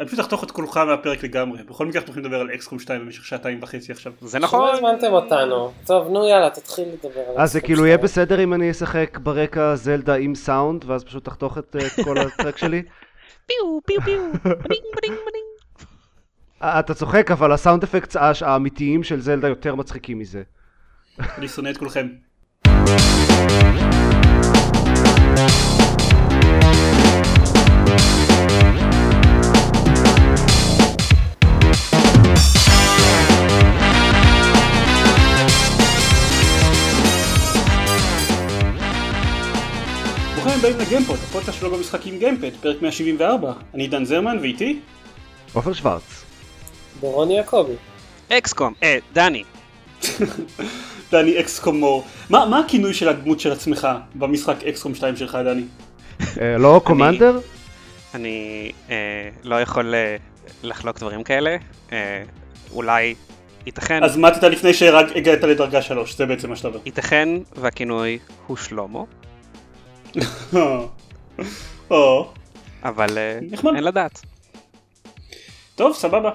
אני פשוט אחתוך את כולך מהפרק לגמרי. בכל מקרה אנחנו הולכים לדבר על אקסקום 2 במשך שעתיים וחצי עכשיו. זה לא נכון. הזמנתם אותנו. טוב, נו יאללה, תתחיל לדבר על אז זה הסוף כאילו יהיה. בסדר אם אני אשחק ברקע זלדה עם סאונד, ואז פשוט תחתוך את אה, כל ה-track שלי? פיו פיו פיו. בדינג בדינג בדינג. אה, אתה צוחק, אבל ה-sound effects הש- האמיתיים של זלדה יותר מצחיקים מזה. אני שונא את כולכם. ברוכים הבאים לגיימפוד, הפודקאסט שלו במשחקים גיימפד, פרק 174. אני דן זרמן ואיתי עופר שוורץ. דורון יעקבי. אקסקום. אה, דני. דני אקסקומור. מה, מה הכינוי של הדמות של עצמך במשחק אקסקום 2 שלך דני? אה, לא קומנדר? אני אה, לא יכול אה, לחלוק דברים כאלה. אולי ייתכן, אז מתת לפני שהגעת לדרגה 3, זה בעצם מה שאתה אומר. ייתכן והכינוי הוא שלמה, או, אבל אה, נחמד. אין לדעת. טוב, סבבה.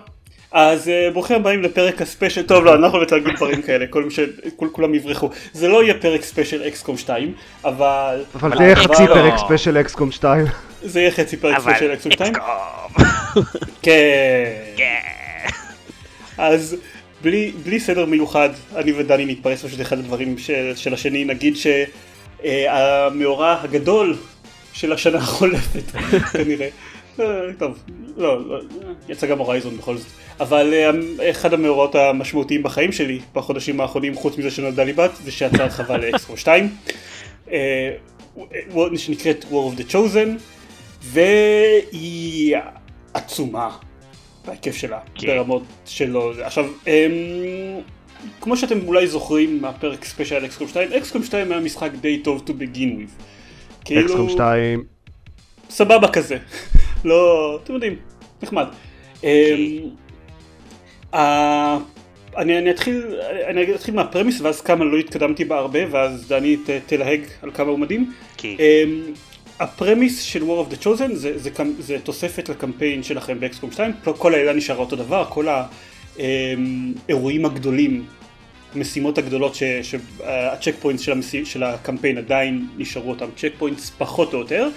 אז אה, ברוכים הבאים לפרק הספיישל, טוב לא, אני לא יכול באמת להגיד דברים כאלה, כל מי ש... כול, כולם יברחו. זה לא יהיה פרק ספיישל אקסקום 2, אבל... אבל זה יהיה חצי לא. פרק ספיישל אקסקום 2. זה יהיה חצי פרק ספיישל אקסקום 2. אקסקום. כן. אז בלי, בלי סדר מיוחד, אני ודני נתפרס פשוט אחד הדברים של, של השני, נגיד שהמאורע הגדול של השנה החולפת, כנראה. אה, טוב, לא, לא, יצא גם הורייזון בכל זאת, אבל אה, אחד המאורעות המשמעותיים בחיים שלי בחודשים האחרונים, חוץ מזה שנולדה לי בת, זה שיצאה הרחבה לאקסקו 2, אה, שנקראת War of the Chosen, והיא עצומה בהיקף שלה, כן. ברמות זה. עכשיו, אמ, כמו שאתם אולי זוכרים מהפרק ספיישל אקסקום 2, אקסקום 2 היה משחק די טוב to begin with. כאילו, אקסקום 2. סבבה כזה, לא, אתם יודעים, נחמד. אמ, ה- אני, אני אתחיל, אני אתחיל מהפרמיס ואז כמה לא התקדמתי בה הרבה ואז דני ת, תלהג על כמה עומדים. כי אמ, ה-premise של War of the Chosen זה, זה, קמ- זה תוספת לקמפיין שלכם באקסקום 2, כל- העילה נשארה אותו דבר, כל האירועים הגדולים, המשימות הגדולות, שה-checkpoints של, המסי- של הקמפיין עדיין נשארו אותם checkpoints פחות או יותר,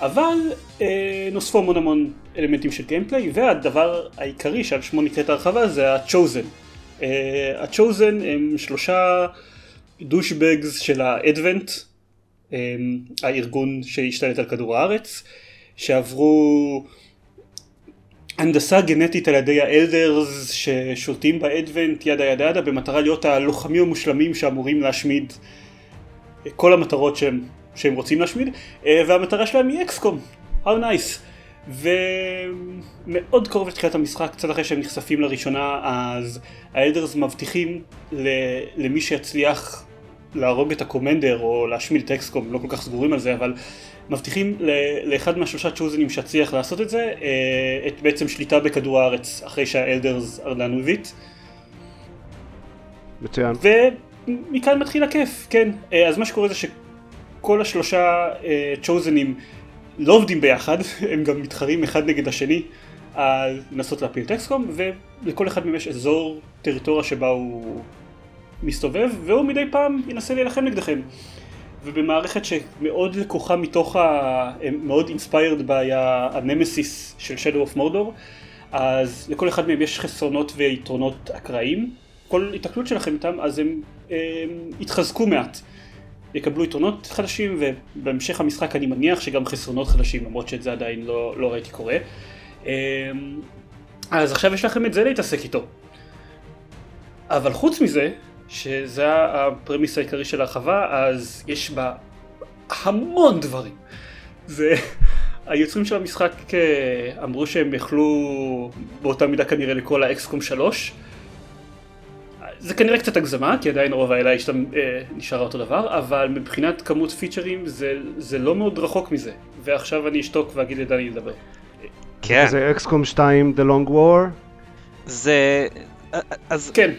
אבל אה, נוספו המון המון אלמנטים של gameplay, והדבר העיקרי שעל שמו נקראת ההרחבה זה ה-Chosen. אה, ה-Chosen הם שלושה דושבגס של האדוונט, אמ, הארגון שהשתלט על כדור הארץ, שעברו הנדסה גנטית על ידי האלדרס ששולטים באדוונט ידה ידה ידה במטרה להיות הלוחמים המושלמים שאמורים להשמיד כל המטרות שהם, שהם רוצים להשמיד אה, והמטרה שלהם היא אקסקום, how nice. ומאוד קרוב לתחילת המשחק קצת אחרי שהם נחשפים לראשונה אז האלדרס מבטיחים למי שיצליח להרוג את הקומנדר או להשמיד את אקסקום, לא כל כך סגורים על זה, אבל מבטיחים לאחד מהשלושה צ'וזנים שיצליח לעשות את זה, אה, את בעצם שליטה בכדור הארץ אחרי שהאלדרס with it. מצוין. ומכאן מתחיל הכיף, כן. אה, אז מה שקורה זה שכל השלושה צ'וזנים לא עובדים ביחד, הם גם מתחרים אחד נגד השני על לנסות להפיל את אקסקום, ולכל אחד מהם יש אזור טריטוריה שבה הוא מסתובב, והוא מדי פעם ינסה להילחם נגדכם. ובמערכת שמאוד לקוחה מתוך ה... מאוד אינספיירד בה היה הנמסיס של Shadow of Mordor, אז לכל אחד מהם יש חסרונות ויתרונות אקראיים. כל התקלות שלכם איתם, אז הם, הם יתחזקו מעט. יקבלו יתרונות חדשים, ובהמשך המשחק אני מניח שגם חסרונות חדשים, למרות שאת זה עדיין לא, לא ראיתי קורה. אמ, אז עכשיו יש לכם את זה להתעסק איתו. אבל חוץ מזה, שזה הפרמיס העיקרי של ההרחבה, אז יש בה המון דברים. זה... היוצרים של המשחק אה, אמרו שהם יכלו באותה מידה כנראה לקרוא לה אקסקום 3. זה כנראה קצת הגזמה, כי עדיין רוב השתם, אה, נשארה אותו דבר, אבל מבחינת כמות פיצ'רים זה, זה לא מאוד רחוק מזה. ועכשיו אני אשתוק ואגיד לדני לדבר. כן, זה אקסקום 2 The Long War. זה... אז כן,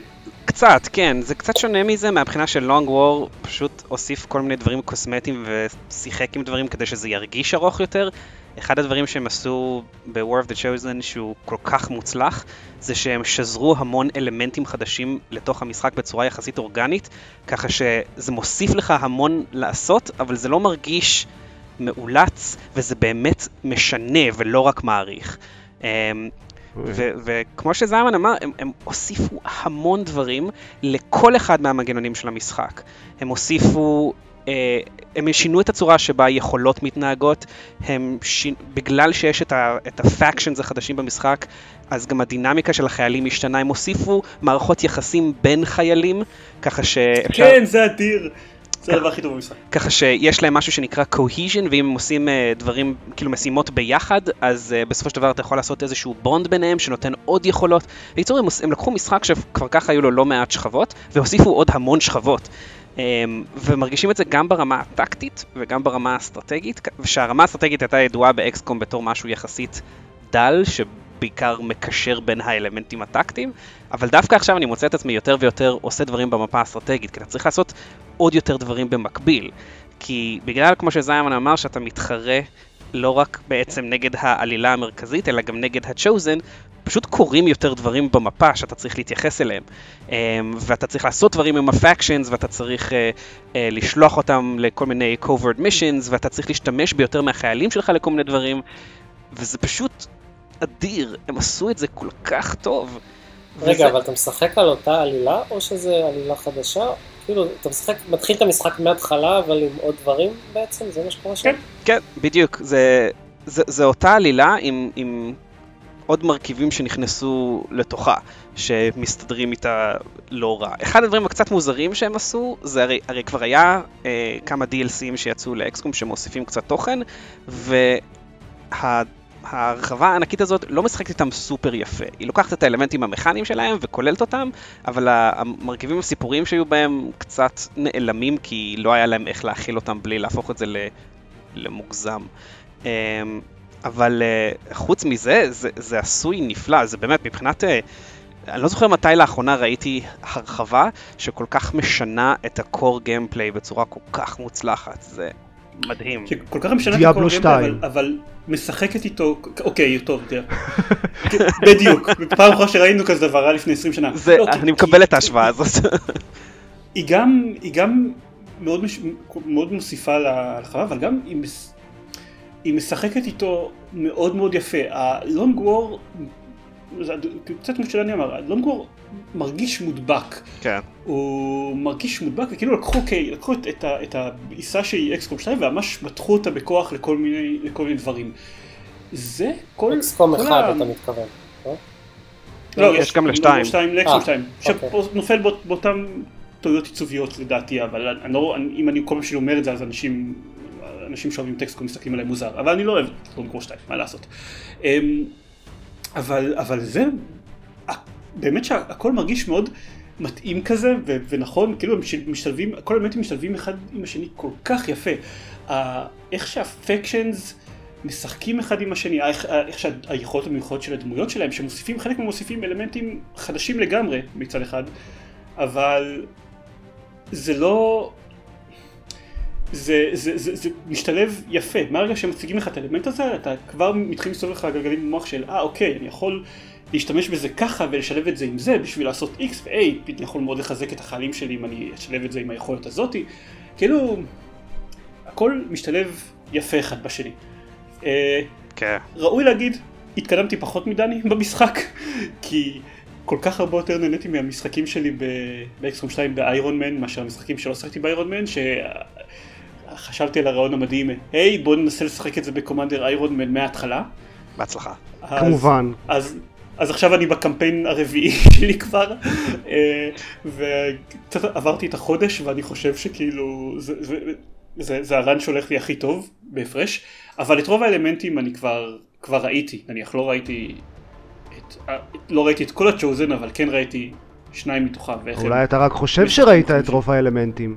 קצת, כן, זה קצת שונה מזה מהבחינה של לונג וור, פשוט הוסיף כל מיני דברים קוסמטיים ושיחק עם דברים כדי שזה ירגיש ארוך יותר. אחד הדברים שהם עשו ב-War of the Chosen שהוא כל כך מוצלח, זה שהם שזרו המון אלמנטים חדשים לתוך המשחק בצורה יחסית אורגנית, ככה שזה מוסיף לך המון לעשות, אבל זה לא מרגיש מאולץ, וזה באמת משנה ולא רק מעריך. וכמו שזיימן אמר, הם, הם הוסיפו המון דברים לכל אחד מהמנגנונים של המשחק. הם הוסיפו, אה, הם שינו את הצורה שבה יכולות מתנהגות, הם שינו, בגלל שיש את, ה- את ה-factions החדשים במשחק, אז גם הדינמיקה של החיילים השתנה, הם הוסיפו מערכות יחסים בין חיילים, ככה שאפשר... כן, זה אדיר. זה הדבר הכי טוב במשחק. ככה שיש להם משהו שנקרא cohesion, ואם הם עושים uh, דברים, כאילו משימות ביחד, אז uh, בסופו של דבר אתה יכול לעשות איזשהו בונד ביניהם שנותן עוד יכולות. בקיצור, הם, הם לקחו משחק שכבר ככה היו לו לא מעט שכבות, והוסיפו עוד המון שכבות. Um, ומרגישים את זה גם ברמה הטקטית וגם ברמה האסטרטגית, ושהרמה האסטרטגית הייתה ידועה באקסקום בתור משהו יחסית דל, שבעיקר מקשר בין האלמנטים הטקטיים, אבל דווקא עכשיו אני מוצא את עצמי יותר ויותר עושה דברים במפה האסטרטגית, כי אתה צריך לעשות עוד יותר דברים במקביל. כי בגלל, כמו שזיימן אמר, שאתה מתחרה לא רק בעצם נגד העלילה המרכזית, אלא גם נגד ה-chosen, פשוט קורים יותר דברים במפה שאתה צריך להתייחס אליהם. Um, ואתה צריך לעשות דברים עם ה-factions, ואתה צריך uh, uh, לשלוח אותם לכל מיני covert missions, ואתה צריך להשתמש ביותר מהחיילים שלך לכל מיני דברים, וזה פשוט אדיר, הם עשו את זה כל כך טוב. רגע, וזה... אבל אתה משחק על אותה עלילה, או שזה עלילה חדשה? כאילו, אתה משחק, מתחיל את המשחק מההתחלה, אבל עם עוד דברים בעצם? זה מה שקורה שם? כן. כן, בדיוק. זה, זה, זה אותה עלילה עם, עם עוד מרכיבים שנכנסו לתוכה, שמסתדרים איתה לא רע. אחד הדברים הקצת מוזרים שהם עשו, זה הרי, הרי כבר היה אה, כמה DLCים שיצאו לאקסקום שמוסיפים קצת תוכן, וה... ההרחבה הענקית הזאת לא משחקת איתם סופר יפה. היא לוקחת את האלמנטים המכניים שלהם וכוללת אותם, אבל המרכיבים הסיפוריים שהיו בהם קצת נעלמים כי לא היה להם איך להכיל אותם בלי להפוך את זה למוגזם. אמ, אבל אה, חוץ מזה, זה, זה עשוי נפלא, זה באמת מבחינת... אה, אני לא זוכר מתי לאחרונה ראיתי הרחבה שכל כך משנה את ה-core gameplay בצורה כל כך מוצלחת. זה מדהים. שכל כך משנה את דיאבלו 2. אבל, אבל משחקת איתו, אוקיי, טוב, תראה. בדיוק, פעם אחרונה שראינו כזה דבר היה לפני 20 שנה. זה, לא, אני כי- מקבל את ההשוואה הזאת. היא גם, היא גם מאוד, מש... מאוד מוסיפה להרחבה, אבל גם היא, מס... היא משחקת איתו מאוד מאוד יפה. הלונג וור, קצת כמו שלני אמר, הלונג וור מרגיש מודבק. כן. הוא מרגיש מודבק, וכאילו לקחו, אוקיי, לקחו את, את, את העיסה שהיא אקסקום 2 וממש מתחו אותה בכוח לכל מיני, לכל מיני דברים. זה כל... אקסקום כל אחד ה- אתה מתכוון. לא? לא, יש גם לשתיים. שתיים, לאקסקום אה, 2. אוקיי. שנופל באות- באותן טעויות עיצוביות לדעתי, אבל אני לא, אני, אם אני כל פעם שאני אומר את זה אז אנשים, אנשים שאוהבים טקסט מסתכלים עליהם מוזר, אבל אני לא אוהב לונגור 2, מה לעשות. אבל, אבל זה, באמת שהכל מרגיש מאוד מתאים כזה ו- ונכון, כאילו הם משתלבים, כל האלמנטים משתלבים אחד עם השני כל כך יפה. איך שהפקשנס משחקים אחד עם השני, איך, איך שהיכולות המיוחדות של הדמויות שלהם, שמוסיפים, חלק מוסיפים אלמנטים חדשים לגמרי מצד אחד, אבל זה לא... זה, זה, זה, זה משתלב יפה, מהרגע שמציגים לך את האלמנט הזה, אתה כבר מתחיל לסובב לך גלגלים במוח של אה אוקיי, אני יכול להשתמש בזה ככה ולשלב את זה עם זה בשביל לעשות X ו-A, אני יכול מאוד לחזק את החיילים שלי אם אני אשלב את זה עם היכולת הזאתי, כאילו הכל משתלב יפה אחד בשני. אה, כן. ראוי להגיד, התקדמתי פחות מדני במשחק, כי כל כך הרבה יותר נהניתי מהמשחקים שלי באקסקום 2 באיירון מן, מאשר המשחקים שלא שחקתי באיירון מן, שחשבתי על הרעיון המדהים, היי בוא ננסה לשחק את זה בקומנדר איירון מן מההתחלה. בהצלחה. אז- כמובן. אז, אז עכשיו אני בקמפיין הרביעי שלי כבר, אה, וקצת עברתי את החודש ואני חושב שכאילו זה, זה, זה, זה הרן שהולך לי הכי טוב בהפרש, אבל את רוב האלמנטים אני כבר, כבר ראיתי, נניח לא ראיתי את, לא ראיתי את כל הצ'וזן אבל כן ראיתי שניים מתוכם. הם- אולי אתה רק חושב שראית את. רוב האלמנטים.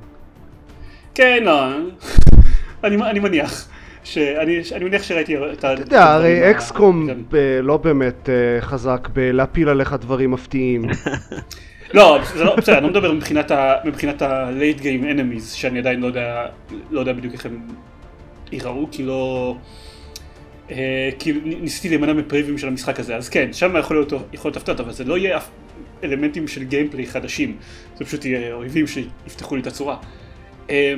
כן, לא, אני, אני מניח. שאני אני מניח שראיתי את ה... אתה יודע, הרי אקסקום ב- לא באמת אה, חזק בלהפיל עליך דברים מפתיעים. לא, לא, בסדר, אני לא מדבר מבחינת ה-late game enemies, שאני עדיין לא יודע, לא יודע בדיוק איך הם ייראו, כי לא... אה, כי ניסיתי להימנע מפריווים של המשחק הזה, אז כן, שם יכול להיות הפתעות, אבל זה לא יהיה אלמנטים של גיימפליי חדשים, זה פשוט יהיה אויבים שיפתחו לי את הצורה. אה,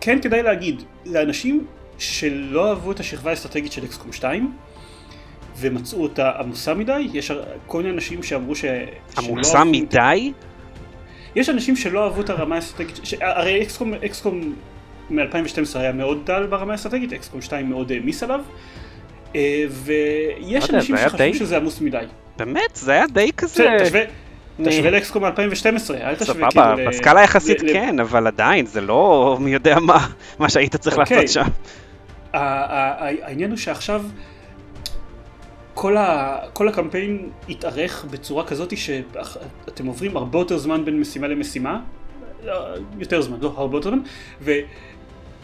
כן כדאי להגיד, לאנשים שלא אהבו את השכבה האסטרטגית של אקסקום 2, ומצאו אותה עמוסה מדי, יש כל מיני אנשים שאמרו ש... עמוסה מדי? יש אנשים שלא אהבו את הרמה האסטרטגית, ש... הרי אקסקום, אקסקום מ-2012 היה מאוד דל ברמה האסטרטגית, אקסקום 2 מאוד העמיס עליו, אה, ויש לא אנשים שחשבו. שזה עמוס מדי. באמת? זה היה די כזה... תשווה, לאקסקום 2012, אל תשווה כאילו... סבבה, בסקאלה יחסית כן, אבל עדיין, זה לא מי יודע מה, מה שהיית צריך לעשות אוקיי. שם. העניין הוא שעכשיו... כל, ה, כל הקמפיין התארך בצורה כזאת שאתם עוברים הרבה יותר זמן בין משימה למשימה, לא, יותר זמן, לא הרבה יותר זמן,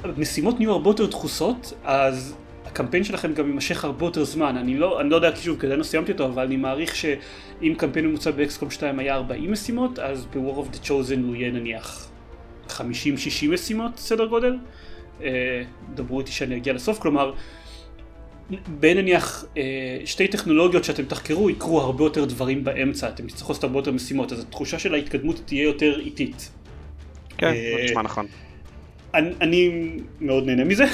ומשימות נהיו הרבה יותר דחוסות, אז הקמפיין שלכם גם יימשך הרבה יותר זמן. אני לא, אני לא יודע, שוב, כדי לא סיימתי אותו, אבל אני מעריך שאם קמפיין ממוצע באקסקום 2 היה 40 משימות, אז ב-War of the Chosen הוא יהיה נניח 50-60 משימות, סדר גודל. אה, דברו איתי שאני אגיע לסוף, כלומר, בין נניח אה, שתי טכנולוגיות שאתם תחקרו יקרו הרבה יותר דברים באמצע, אתם תצטרכו לעשות הרבה יותר משימות, אז התחושה של ההתקדמות תהיה יותר איטית. כן, אה, זה נשמע נכון. אני, אני מאוד נהנה מזה,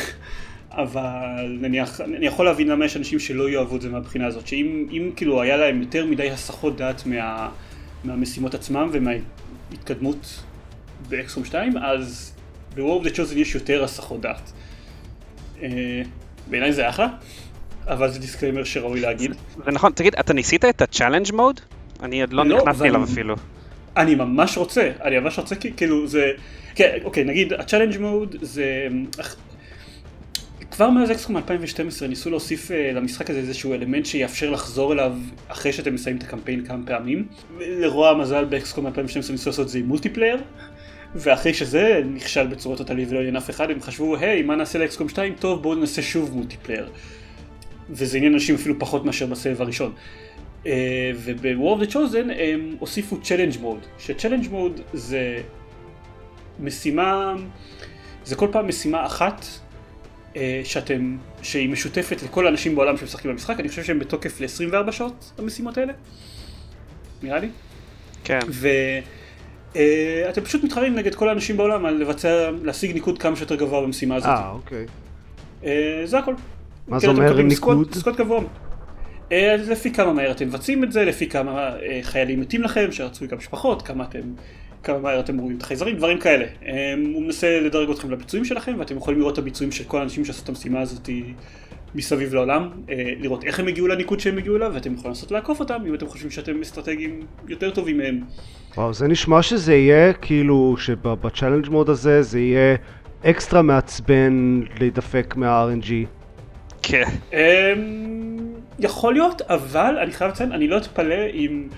אבל נניח, אני יכול להבין למה יש אנשים שלא יאהבו את זה מהבחינה הזאת, שאם כאילו היה להם יותר מדי הסחות דעת מה, מהמשימות עצמם ומההתקדמות באקסקום 2, אז ב-War of the Chosen יש יותר הסחות דעת. אה, בעיניי זה אחלה, אבל זה disclaimer שראוי להגיד. זה נכון, תגיד, אתה ניסית את ה-challenge mode? אני עוד לא, לא נכנסתי אליו אפילו. אני ממש רוצה, אני ממש רוצה, כאילו זה, כן, אוקיי, נגיד ה-challenge mode זה, כבר מאז אקסקום 2012 ניסו להוסיף אה, למשחק הזה איזשהו אלמנט שיאפשר לחזור אליו אחרי שאתם מסיימים את הקמפיין כמה פעמים. לרוע המזל באקסקום 2012 ניסו לעשות את זה עם multiplayer, ואחרי שזה נכשל בצורה טוטאלית ולא עניין אף אחד, הם חשבו, היי, מה נעשה לאקסקום 2? טוב, בואו נעשה שוב multiplayer. וזה עניין אנשים אפילו פחות מאשר בסבב הראשון. Uh, וב-War of the Chosen הם הוסיפו challenge mode, ש-challenge mode זה משימה, זה כל פעם משימה אחת שאתם, שהיא משותפת לכל האנשים בעולם שמשחקים במשחק, אני חושב שהם בתוקף ל-24 שעות המשימות האלה, נראה לי. כן. ו... Uh, אתם פשוט מתחרים נגד כל האנשים בעולם על לבצע, להשיג ניקוד כמה שיותר גבוה במשימה הזאת. אה, אוקיי. Uh, זה הכל. מה כן, זה אומר ניקוד? סקוט גבוה. Uh, לפי כמה מהר אתם מבצעים את זה, לפי כמה uh, חיילים מתים לכם, שרצוי גם משפחות, כמה אתם, כמה מהר אתם רואים את החייזרים, דברים כאלה. Um, הוא מנסה לדרג אתכם לביצועים שלכם, ואתם יכולים לראות את הביצועים של כל האנשים שעשו את המשימה הזאת מסביב לעולם, uh, לראות איך הם הגיעו לניקוד שהם הגיעו אליו, ואתם יכולים לנסות לעקוף אותם, אם אתם חושבים שאתם אסטרטגיים יותר טובים מהם. וואו, זה נשמע שזה יהיה כאילו שבצ'אלנג' מוד הזה זה יהיה אקסטרה מעצבן להידפק מה-RNG. כן. אמ, יכול להיות, אבל אני חייב לציין, אני לא אתפלא אם...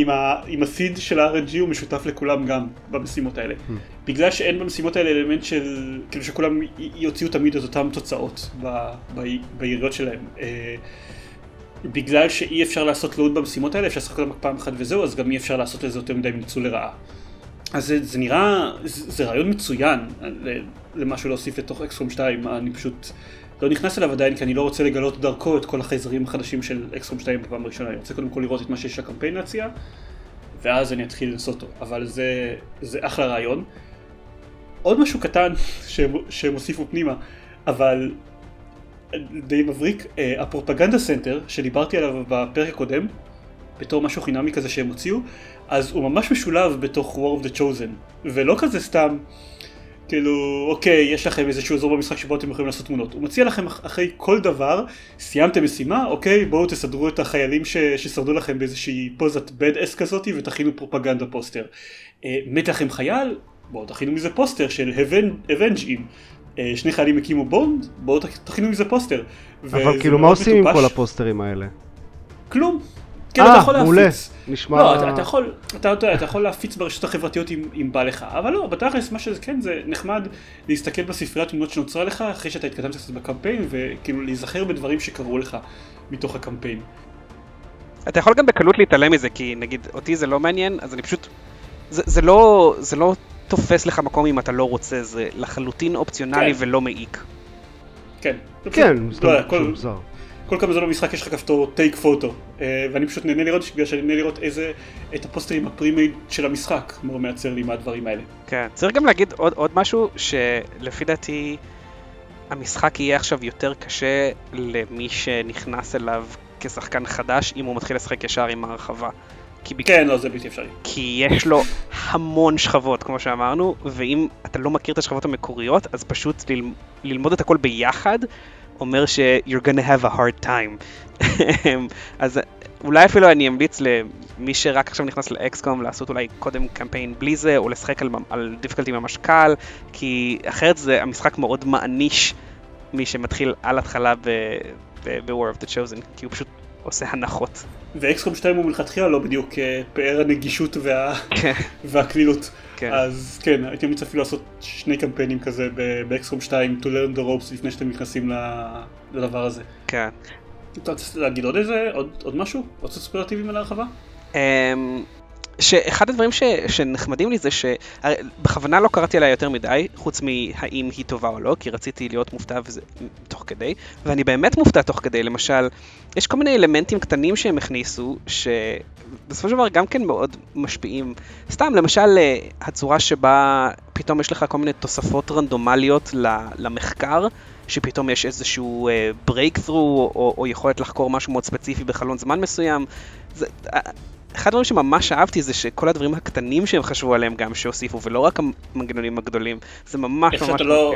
עם, ה, עם הסיד של ה-RNG הוא משותף לכולם גם במשימות האלה. Hmm. בגלל שאין במשימות האלה אלמנט של, כאילו שכולם יוציאו תמיד את אותן תוצאות ב, ב, ביריות שלהם. אה, בגלל שאי אפשר לעשות לואוד במשימות האלה, אפשר לשחק אותם פעם אחת וזהו, אז גם אי אפשר לעשות לזה יותר מדי ניצול לרעה. אז זה, זה נראה, זה, זה רעיון מצוין למשהו להוסיף לתוך XCOM 2, אני פשוט לא נכנס אליו עדיין כי אני לא רוצה לגלות דרכו את כל החייזרים החדשים של XCOM 2 בפעם הראשונה, אני רוצה קודם כל לראות את מה שיש לקמפיין להציע, ואז אני אתחיל לנסות אותו, אבל זה, זה אחלה רעיון. עוד משהו קטן שהם הוסיפו פנימה, אבל די מבריק, אה, ה-Propaganda Center שדיברתי עליו בפרק הקודם, בתור משהו חינמי כזה שהם הוציאו, אז הוא ממש משולב בתוך War of the Chosen, ולא כזה סתם, כאילו, אוקיי, יש לכם איזשהו אזור במשחק שבו אתם יכולים לעשות תמונות. הוא מציע לכם אחרי כל דבר, סיימתם משימה, אוקיי, בואו תסדרו את החיילים ש... ששרדו לכם באיזושהי פוזת bad ass כזאתי ותכינו propaganda poster. אה, מת לכם חייל, בואו תכינו מזה פוסטר של avenge him. אה, שני חיילים הקימו bond, בואו תכינו מזה פוסטר. אבל כאילו מה עושים עם כל הפוסטרים האלה? כלום. כן, אתה יכול מעולה, להפיץ. נשמע... לא, אתה, אתה, יכול, אתה, אתה, אתה יכול להפיץ ברשתות החברתיות אם, אם בא לך, אבל לא, בתכלס מה שזה כן, זה נחמד להסתכל בספריית תמונות שנוצרה לך אחרי שאתה התקדמת קצת בקמפיין, וכאילו להיזכר בדברים שקרו לך מתוך הקמפיין. אתה יכול גם בקלות להתעלם מזה, כי נגיד אותי זה לא מעניין, אז אני פשוט... זה, זה, לא, זה לא תופס לך מקום אם אתה לא רוצה, זה לחלוטין אופציונלי כן. ולא מעיק. כן, כן, לא, סתם הכל- מוזר. כל כמה זמן במשחק יש לך כפתור take photo ואני פשוט נהנה לראות בגלל שאני נהנה לראות איזה את הפוסטרים ה-premade של המשחק מאוד מייצר לי מהדברים האלה. כן. צריך גם להגיד עוד, עוד משהו, שלפי דעתי המשחק יהיה עכשיו יותר קשה למי שנכנס אליו כשחקן חדש, אם הוא מתחיל לשחק ישר עם ההרחבה. כי, בק... כן לא זה בלתי אפשרי. כי יש לו המון שכבות, כמו שאמרנו, ואם אתה לא מכיר את השכבות המקוריות, אז פשוט ל... ללמוד את הכל ביחד, אומר ש- you're gonna have a hard time. אז אולי אפילו אני אמליץ למי שרק עכשיו נכנס לאקסקום לעשות אולי קודם קמפיין בלי זה, או לשחק על, על דיפיקלטי ממש קל, כי אחרת זה המשחק מאוד מעניש מי שמתחיל על התחלה ב-War of the Chosen, כי הוא פשוט עושה הנחות. ואקסקום 2 הוא מלכתחילה לא בדיוק אה, פאר הנגישות וה... כן, והקלילות. כן. אז כן, הייתי ממליץ אפילו לעשות שני קמפיינים כזה ב- באקסקום 2 to learn the ropes לפני שאתם נכנסים לדבר הזה. כן. אתה רוצה להגיד עוד איזה, עוד, עוד משהו? עוד סופרלטיבים על ההרחבה? אמ, שאחד הדברים ש, שנחמדים לי זה שבכוונה לא קראתי עליה יותר מדי, חוץ מהאם היא טובה או לא, כי רציתי להיות מופתע וזה תוך כדי, ואני באמת מופתע תוך כדי, למשל, יש כל מיני אלמנטים קטנים שהם הכניסו, שבסופו של דבר גם כן מאוד משפיעים. סתם, למשל, אה, הצורה שבה פתאום יש לך כל מיני תוספות רנדומליות למחקר, שפתאום יש איזשהו ברייקת'רו, או, או יכולת לחקור משהו מאוד ספציפי בחלון זמן מסוים. זה, אה, אחד הדברים שממש אהבתי זה שכל הדברים הקטנים שהם חשבו עליהם גם שהוסיפו, ולא רק המנגנונים הגדולים, זה ממש איך ממש... שאתה לא...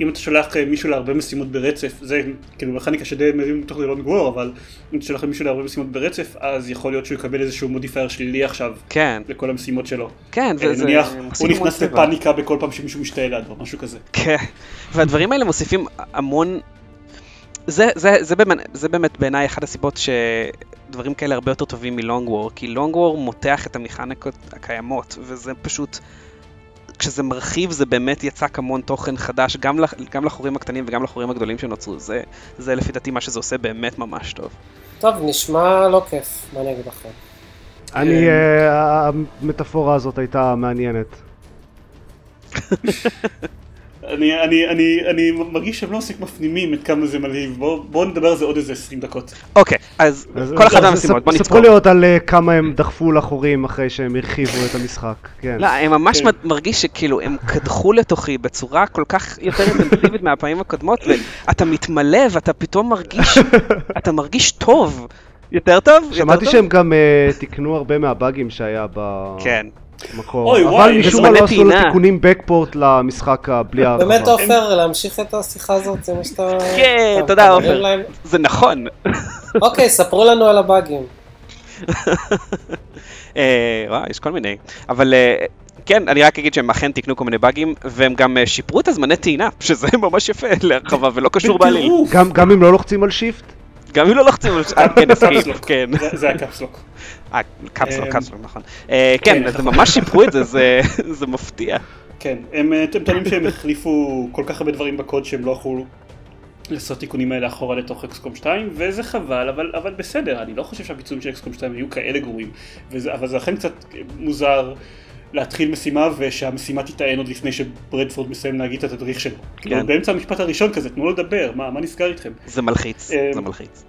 אם אתה שולח אה, מישהו להרבה משימות ברצף, זה כאילו מכניקה שדי מרים בתוך דילון גבור, אבל אם אתה שולח מישהו להרבה משימות ברצף, אז יכול להיות שהוא יקבל איזשהו modifier שלילי עכשיו כן, לכל המשימות שלו. כן, אה, זה... זה נניח, הוא נכנס. לפאניקה בכל פעם שמישהו משתעל לידו, משהו כזה. כן, והדברים האלה מוסיפים המון... זה, זה, זה, באמת, זה באמת בעיניי אחת הסיבות שדברים כאלה הרבה יותר טובים מ-Long War, כי Long War מותח את המכניקות הקיימות, וזה פשוט... כשזה מרחיב זה באמת יצק המון תוכן חדש, גם, לח, גם לחורים הקטנים וגם לחורים הגדולים שנוצרו, זה, זה לפי דעתי מה שזה עושה באמת ממש טוב. טוב, נשמע לא כיף, מה אני אגיד לכם. אני, אה, המטאפורה הזאת הייתה מעניינת. אני, אני, אני, אני מרגיש שהם לא מספיק מפנימים את כמה זה מלהיב, בואו בוא נדבר על זה עוד איזה 20 דקות. אוקיי, אז אז- כל אז מהמשימות, בוא נצפור. ספרו לי עוד על אה, כמה הם דחפו לחורים אחרי שהם הרחיבו את המשחק. כן. לא, הם ממש כן. מרגיש שכאילו הם קדחו לתוכי בצורה כל כך יותר אינטנסיבית מהפעמים הקודמות, ואתה מתמלא ואתה פתאום מרגיש, אתה מרגיש טוב. יותר טוב? יותר שמעתי טוב? שהם גם אה, תיקנו הרבה מהבאגים שהיה כן. במקור. אוי, אבל וואי, משום מה לא עשו לו. תיקונים בקפורט למשחק בלי ההרחבה. באמת עופר, להמשיך את השיחה הזאת, זה מה שאתה... כן, אתה- תודה, עופר. זה נכון. אוקיי, ספרו לנו על הבאגים. אה, וואי, יש כל מיני. אבל אה, כן, אני רק אגיד שהם אכן תיקנו כל מיני באגים, והם גם אה, שיפרו את הזמני טעינה, שזה ממש יפה להרחבה ולא קשור בעליל. גם- אם לא לוחצים על shift? גם אם לא לוחצים על... אה, כן. כן. זה- זה ה-caps lock. אה, caps lock, אמ, caps lock, נכון. אה, כן, כן, אז נכון. ממש שיפרו את זה, זה- מפתיע. כן, הם אה, אתם טוענים שהם החליפו כל כך הרבה דברים בקוד שהם לא יכלו לעשות תיקונים האלה אחורה לתוך XCOM 2 וזה חבל אבל, אבל בסדר אני לא חושב שהביצועים של XCOM 2 היו כאלה גרועים וזה, אבל זה אכן קצת מוזר להתחיל משימה ושהמשימה תיטען עוד לפני שברדפורד מסיים להגיד את התדריך שלו. כאילו באמצע המשפט הראשון כזה תנו לו לדבר מה, מה נסגר איתכם. זה מלחיץ, אמ, זה מלחיץ.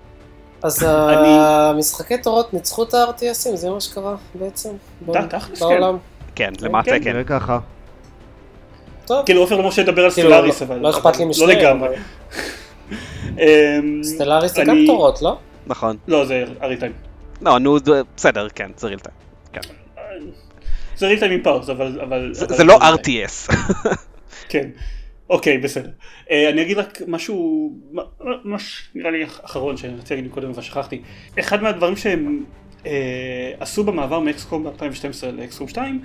אז אני- המשחקי תורות ניצחו את ה-RTS ים, זה מה שקרה בעצם ב- ת- תכלס, כן. בעולם. כן, למעשה כן. כן. נראה ככה. טוב, כאילו עופר לא מרשה לדבר על כאילו, Stellaris לא- אבל לא אכפת לי אבל משניהם, לא לגמרי. אמ, Stellaris זה גם תורות, לא? נכון. לא זה real time. לא, נו, זה- בסדר, כן, זה real time. זה real time עם pause אבל זה זה לא RTS. כן, אוקיי, בסדר. אה, אני אגיד רק משהו, ממש נראה לי אחרון שאני רציתי להגיד קודם אבל שכחתי. אחד מהדברים שהם אה, עשו במעבר מאקסקום ב-2012 לאקסקום 2,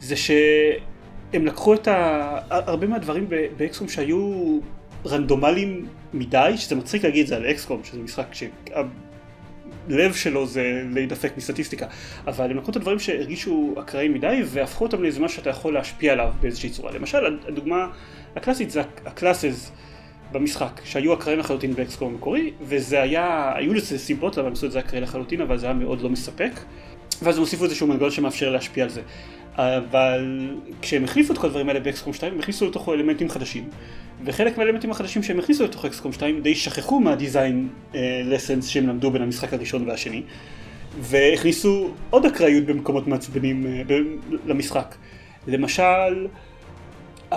זה שהם לקחו את ה... הרבה מהדברים באקסקום שהיו רנדומליים מדי, שזה מצחיק להגיד את זה על אקסקום, שזה משחק שהלב שלו זה להידפק מסטטיסטיקה, אבל הם לקחו את הדברים שהרגישו אקראיים מדי והפכו אותם לאיזה משהו שאתה יכול להשפיע עליו באיזושהי צורה. למשל, הדוגמה הקלאסית זה הקלאסס במשחק, שהיו אקראיים לחלוטין באקסקום המקורי, וזה היה, היו לזה סיבות למה הם עשו את זה אקראי לחלוטין, אבל זה היה מאוד לא מספק, ואז הם הוסיפו איזשהו מנגנון שמאפשר להשפיע על זה. אבל כשהם החליפו את כל הדברים האלה באקסקום 2 הם הכניסו לתוכו אלמנטים חדשים. וחלק מהאלמנטים החדשים שהם הכניסו לתוך אקסקום 2 די שכחו מהדיזיין לסנס uh, שהם למדו בין המשחק הראשון והשני. והכניסו עוד אקראיות במקומות מעצבנים uh, למשחק. למשל uh,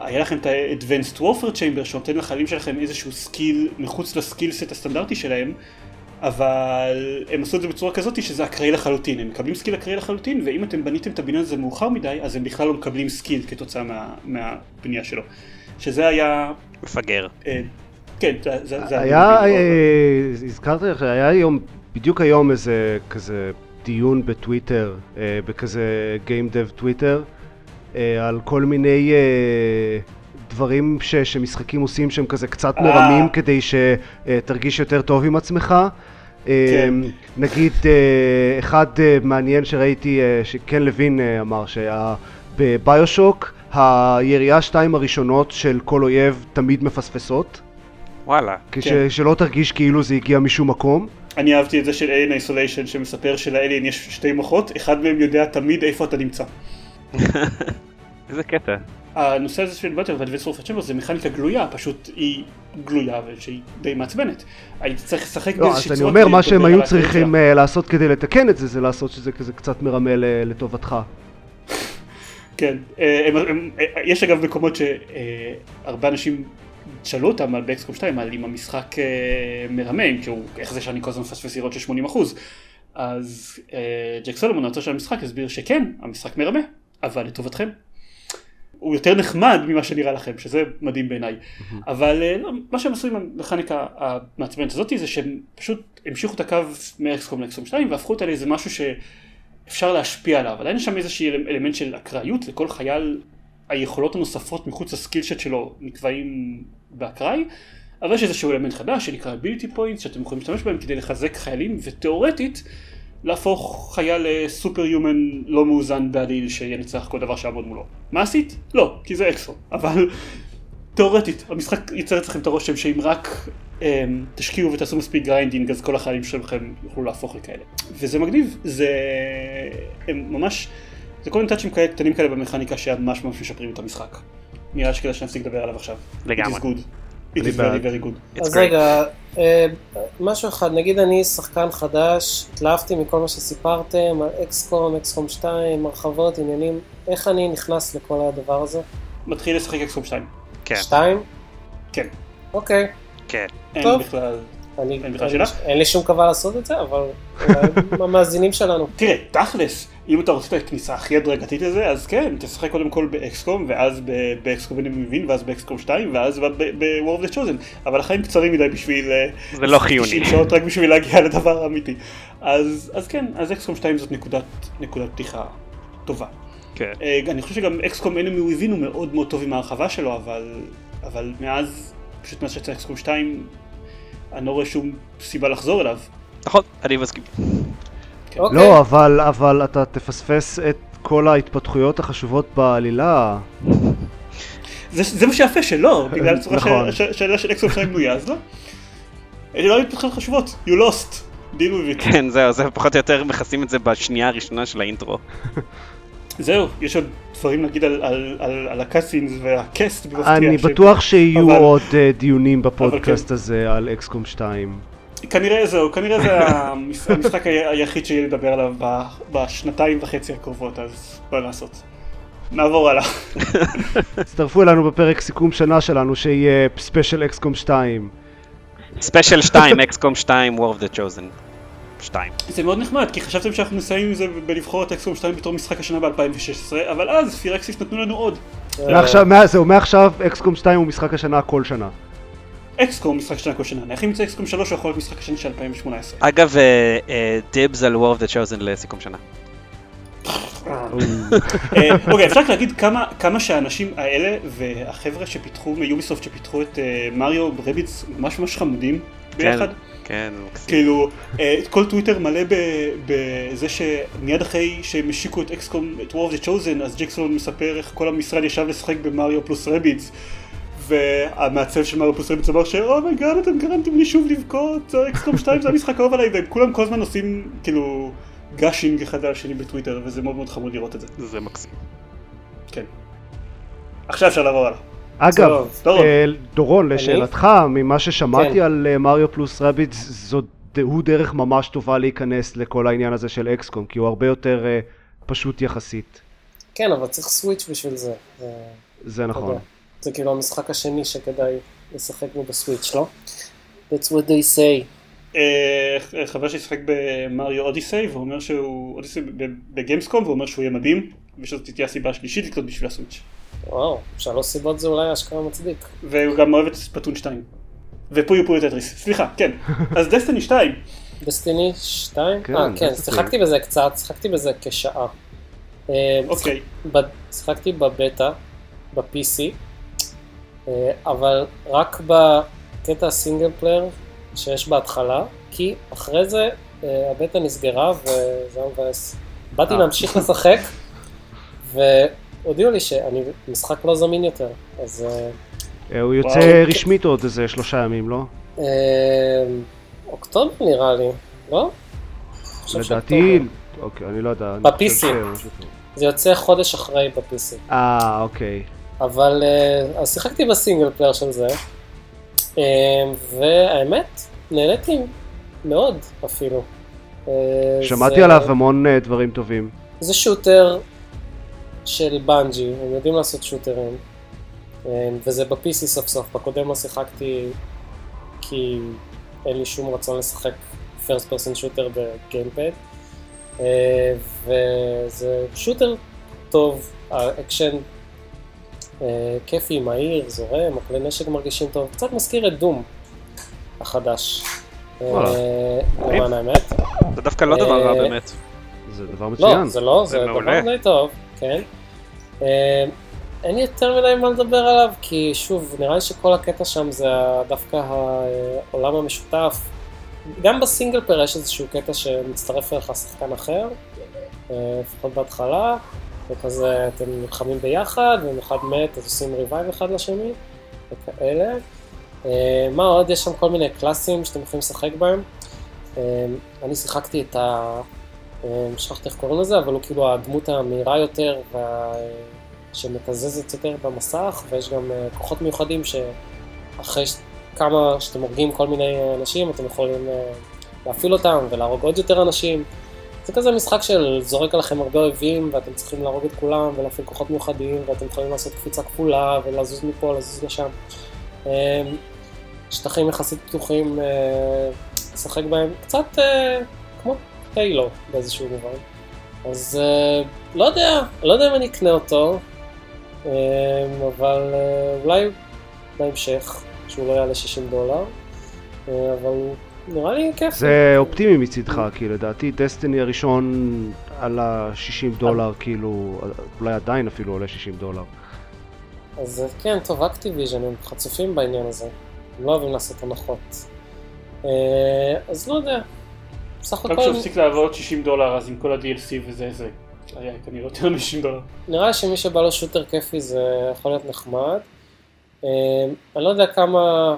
היה לכם את ה- Advanced Warfare Center שנותן לחיילים שלכם איזשהו skill מחוץ לסקיל סט הסטנדרטי שלהם אבל הם עשו את זה בצורה כזאת שזה אקראי לחלוטין, הם מקבלים skill אקראי לחלוטין ואם אתם בניתם את הבניין הזה מאוחר מדי אז הם בכלל לא מקבלים skill כתוצאה מה, מהבנייה שלו. שזה היה... מפגר. אה, כן, זה, זה, זה היה, אה, הזכרתי לך, היה היום, בדיוק היום איזה כזה דיון בטוויטר, אה, בכזה Game Dev טוויטר, על כל מיני אה, דברים ש, שמשחקים עושים שהם כזה קצת אה. מורמים כדי שתרגיש יותר טוב עם עצמך. אה, כן. נגיד אה, אחד אה, מעניין שראיתי אה, שכן לוין אה, אמר שהיה בביושוק הירייה שתיים הראשונות של כל אויב תמיד מפספסות וואלה. כש, כן. שלא תרגיש כאילו זה הגיע משום מקום אני אהבתי את זה של Alien Isolation שמספר שלאליין יש שתי מוחות, אחד מהם יודע תמיד איפה אתה נמצא. איזה קטע. הנושא הזה של בטר ואדוונס וורפר צ'מבר זה מכניקה גלויה, פשוט היא גלויה ושהיא די מעצבנת. היית צריך לשחק לא, באיזושהי אז אני צורה אומר מה שהם היו צריכים. אה, לעשות כדי לתקן את זה זה לעשות שזה כזה קצת מרמה לטובתך כן, אה, הם, הם, אה, יש אגב מקומות שהרבה אנשים שאלו אותם על באקסקום 2 על אם המשחק מרמה, אם כאילו איך זה שאני כל הזמן מפספס יריעות של 80% אז ג'ק סולומון האוצר של המשחק הסביר שכן, המשחק מרמה, אבל לטובתכם. הוא יותר נחמד ממה שנראה לכם, שזה מדהים בעיניי. אבל אה, לא, מה שהם עשו עם המכניקה המעצבנת הזאת זה שהם פשוט המשיכו את הקו מאקסקום לאקסקום 2 והפכו אותה לאיזה משהו שאפשר להשפיע עליו. עדיין יש שם איזשהו אלמ- אלמנט של אקראיות, לכל חייל היכולות הנוספות מחוץ לסקילשט שלו נקבעים באקראי, אבל יש איזשהו אלמנט חדש שנקרא ability points שאתם יכולים להשתמש בהם כדי לחזק חיילים ותאורטית להפוך חייל ל-superhuman לא מאוזן בעליל שינצח כל דבר שיעמוד מולו. מעשית? לא, כי זה XCOM, אבל תאורטית, המשחק ייצר אצלכם את הרושם שאם רק um, תשקיעו ותעשו מספיק grinding אז כל החיילים שלכם יוכלו להפוך לכאלה. וזה מגניב, זה הם ממש, זה כל מיני טאצ'ים כאלה קטנים כאלה במכניקה שממש ממש משפרים את המשחק. נראה שכדאי שנפסיק לדבר עליו עכשיו. לגמרי. It is very very good. It's אז great. רגע, אה, משהו אחד, נגיד אני שחקן חדש, התלהבתי מכל מה שסיפרתם, על אקסקום, אקסקום 2, הרחבות, עניינים, איך אני נכנס לכל הדבר הזה? מתחיל לשחק אקסקום 2. כן, 2? כן. אוקיי. כן. אין טוב. בכלל. אני, אין לי שום כוונה לעשות את זה, אבל המאזינים שלנו. תראה, תכלס, אם אתה רוצה את הכניסה הכי הדרגתית לזה, אז כן, תשחק קודם כל באקסקום, ואז באקסקום אני מבין, ואז באקסקום 2, ואז ב-War of the Chosen, אבל החיים קצרים מדי בשביל... אה, זה לא חיוני. 90 שעות רק בשביל להגיע לדבר האמיתי. אז, אז כן, אז אקסקום 2 זאת נקודת, נקודת פתיחה טובה. כן. אה, אני חושב שגם אקסקום enemy within הוא מאוד מאוד טוב עם ההרחבה שלו, אבל, אבל מאז, פשוט מאז שיצא אקסקום 2, אני לא רואה שום סיבה לחזור אליו. נכון, אני מסכים. אוקיי. לא, אבל, אבל אתה תפספס את כל ההתפתחויות החשובות בעלילה. זה, זה מה שיפה שלא, בגלל הצורה נכון. שהשאלה של אקסקום 2 בנויה, אז לא. אלה לא התפתחויות חשובות, you lost, deal with it. כן, זהו, זה פחות או יותר מכסים את זה בשנייה הראשונה של האינטרו. זהו, יש עוד דברים להגיד על, על, על, על הקאסינס והקסט במפתיע. אני בטוח שיהיו אבל- עוד אה, דיונים בפודקאסט כן. הזה על XCOM 2. כנראה זהו, כנראה זה המש- המשחק היחיד שיהיה לדבר עליו בשנתיים וחצי הקרובות, אז בוא נעשות. נעבור הלאה. הצטרפו אלינו בפרק סיכום שנה שלנו שיהיה special XCOM 2. special 2, XCOM 2, War of the Chosen. 2. זה מאוד נחמד, כי חשבתם שאנחנו נסיים עם זה בלבחור את אקסקום 2 בתור משחק השנה ב-2016, אבל אז פירקסיס נתנו לנו עוד. זהו, מעכשיו אקסקום 2 הוא משחק השנה כל שנה. אקסקום משחק שנה כל שנה, נניח אם יצא אקסקום 3 הוא יכול להיות משחק השני של 2018. אגב, דיבס על War of the Chosen לסיכום שנה. אה, אוקיי, אפשר רק להגיד כמה, כמה שהאנשים האלה והחבר'ה שפיתחו מיוביסופט שפיתחו את אה, מריו רביץ ממש ממש חמודים ביחד. כן, זה מקסים. כאילו, אה, כל טוויטר מלא בזה שמיד אחרי שהם השיקו את XCOM, את War of the Chosen, אז ג'קסון מספר איך כל המשרד ישב לשחק ב-Mario plus Rabbids. והמעצב של Mario plus Rabbids אמר ש-oh my god אתם גרמתם לי שוב לבכות, XCOM 2 זה המשחק האהוב עליי, והם כולם כל הזמן עושים כאילו gushing אחד על השני בטוויטר, וזה מאוד מאוד חמוד לראות את זה. זה מקסים. כן. עכשיו אפשר לעבור הלאה. אגב, טוב. אה, דורון, לשאלתך, ממה ששמעתי כן. על אה, מריו פלוס ד- הוא דרך ממש טובה להיכנס לכל העניין הזה של אקסקום, כי הוא הרבה יותר אה, פשוט יחסית. כן, אבל צריך סוויץ' בשביל זה. זה, נכון. יודע, זה כאילו המשחק השני שכדאי לשחק בו בסוויץ', לא? That's what they say. חבר שלי שיחק במריו אודיסי, והוא אומר שהוא, אודיסי בגיימסקום, והוא אומר שהוא יהיה מדהים, ושזאת תהיה הסיבה השלישית לקנות בשביל ה-Switch. וואו, שלוש סיבות זה אולי אשכרה מצדיק. והוא גם אוהב את Splatoon 2. ו-Puyo Puyo Tetris, סליחה, כן. אז Destiny 2, Destiny 2? כן, אה, כן. שיחקתי בזה קצת, שיחקתי בזה כשעה. אה, אוקיי. ב- שיחקתי בבטא, ב-PC, אה, אבל רק בקטע ה-single player שיש בהתחלה, כי אחרי זה אה, הבטא נסגרה וזה היה מבאס. באתי. להמשיך לשחק, והודיעו לי שאני משחק לא זמין יותר, אז אה, אה, הוא יוצא וואו. רשמית עוד איזה שלושה ימים, לא? אה, אוקטובר נראה לי, לא? לדעתי. אוקיי, אני לא יודע. ב-PC. כזה. זה יוצא חודש אחרי ב-PC. אה, אוקיי. אבל אז שיחקתי ב-single player של זה, והאמת, נהניתי מאוד אפילו. שמעתי זה- עליו המון דברים טובים. זה shooter של בנג'י, הם יודעים לעשות shooter ים, אה, וזה ב-PC סוף סוף, בקודם לא שיחקתי כי אין לי שום רצון לשחק first person shooter ב gamepad, וזה shooter טוב, האקשן אה, כיפי, מהיר, זורם, הכלי נשק מרגישים טוב, קצת מזכיר את דום החדש. וואלה. למען האמת. זה דווקא לא דבר רע אה, באמת. זה דבר לא, מצוין. זה לא, זה זה מעולה. דבר די טוב, כן. אה, אין יותר מדי מה לדבר עליו, כי שוב, נראה לי שכל הקטע שם זה דווקא העולם המשותף. גם בסינגל פר יש איזשהו קטע שמצטרף אליך שחקן אחר, אה, לפחות בהתחלה, וכזה אתם נלחמים ביחד, ואם אחד מת אז עושים revive אחד לשני, וכאלה. אה, מה עוד? יש שם כל מיני class ים שאתם יכולים לשחק בהם. אני שיחקתי את ה... אה, שכחתי איך קוראים לזה, אבל הוא כאילו הדמות המהירה יותר, וה... שמתזזת יותר במסך, ויש גם אה, כוחות מיוחדים שאחרי ש... כמה שאתם הורגים כל מיני אה, אנשים, אתם יכולים אה, להפעיל אותם ולהרוג עוד יותר אנשים. זה כזה משחק של זורק עליכם הרבה אויבים, ואתם צריכים להרוג את כולם ולהפעיל כוחות מיוחדים, ואתם יכולים לעשות קפיצה כפולה ולזוז מפה, לזוז לשם. שטחים יחסית פתוחים, לשחק בהם, קצת אה, כמו הילו באיזשהו מובן. אז אה, לא יודע, לא יודע אם אני אקנה אותו, אה, אבל אה, אולי בהמשך, שהוא לא יעלה 60 דולר, אה, אבל נראה לי כיף. זה אופטימי מצידך, כי לדעתי Destiny הראשון על ה-60 דולר, כאילו, אולי עדיין אפילו עולה 60 דולר. אז כן, טוב, Activision הם חצופים בעניין הזה, הם לא אוהבים לעשות הנחות. אה, אז לא יודע, בסך רק הכל כשהוא הפסיק לעבוד 60 דולר, אז עם כל ה-DLC וזה, זה היה כנראה יותר מ-60 דולר. נראה שמי שבא לו shooter כיפי זה יכול להיות נחמד. אה, אני לא יודע כמה...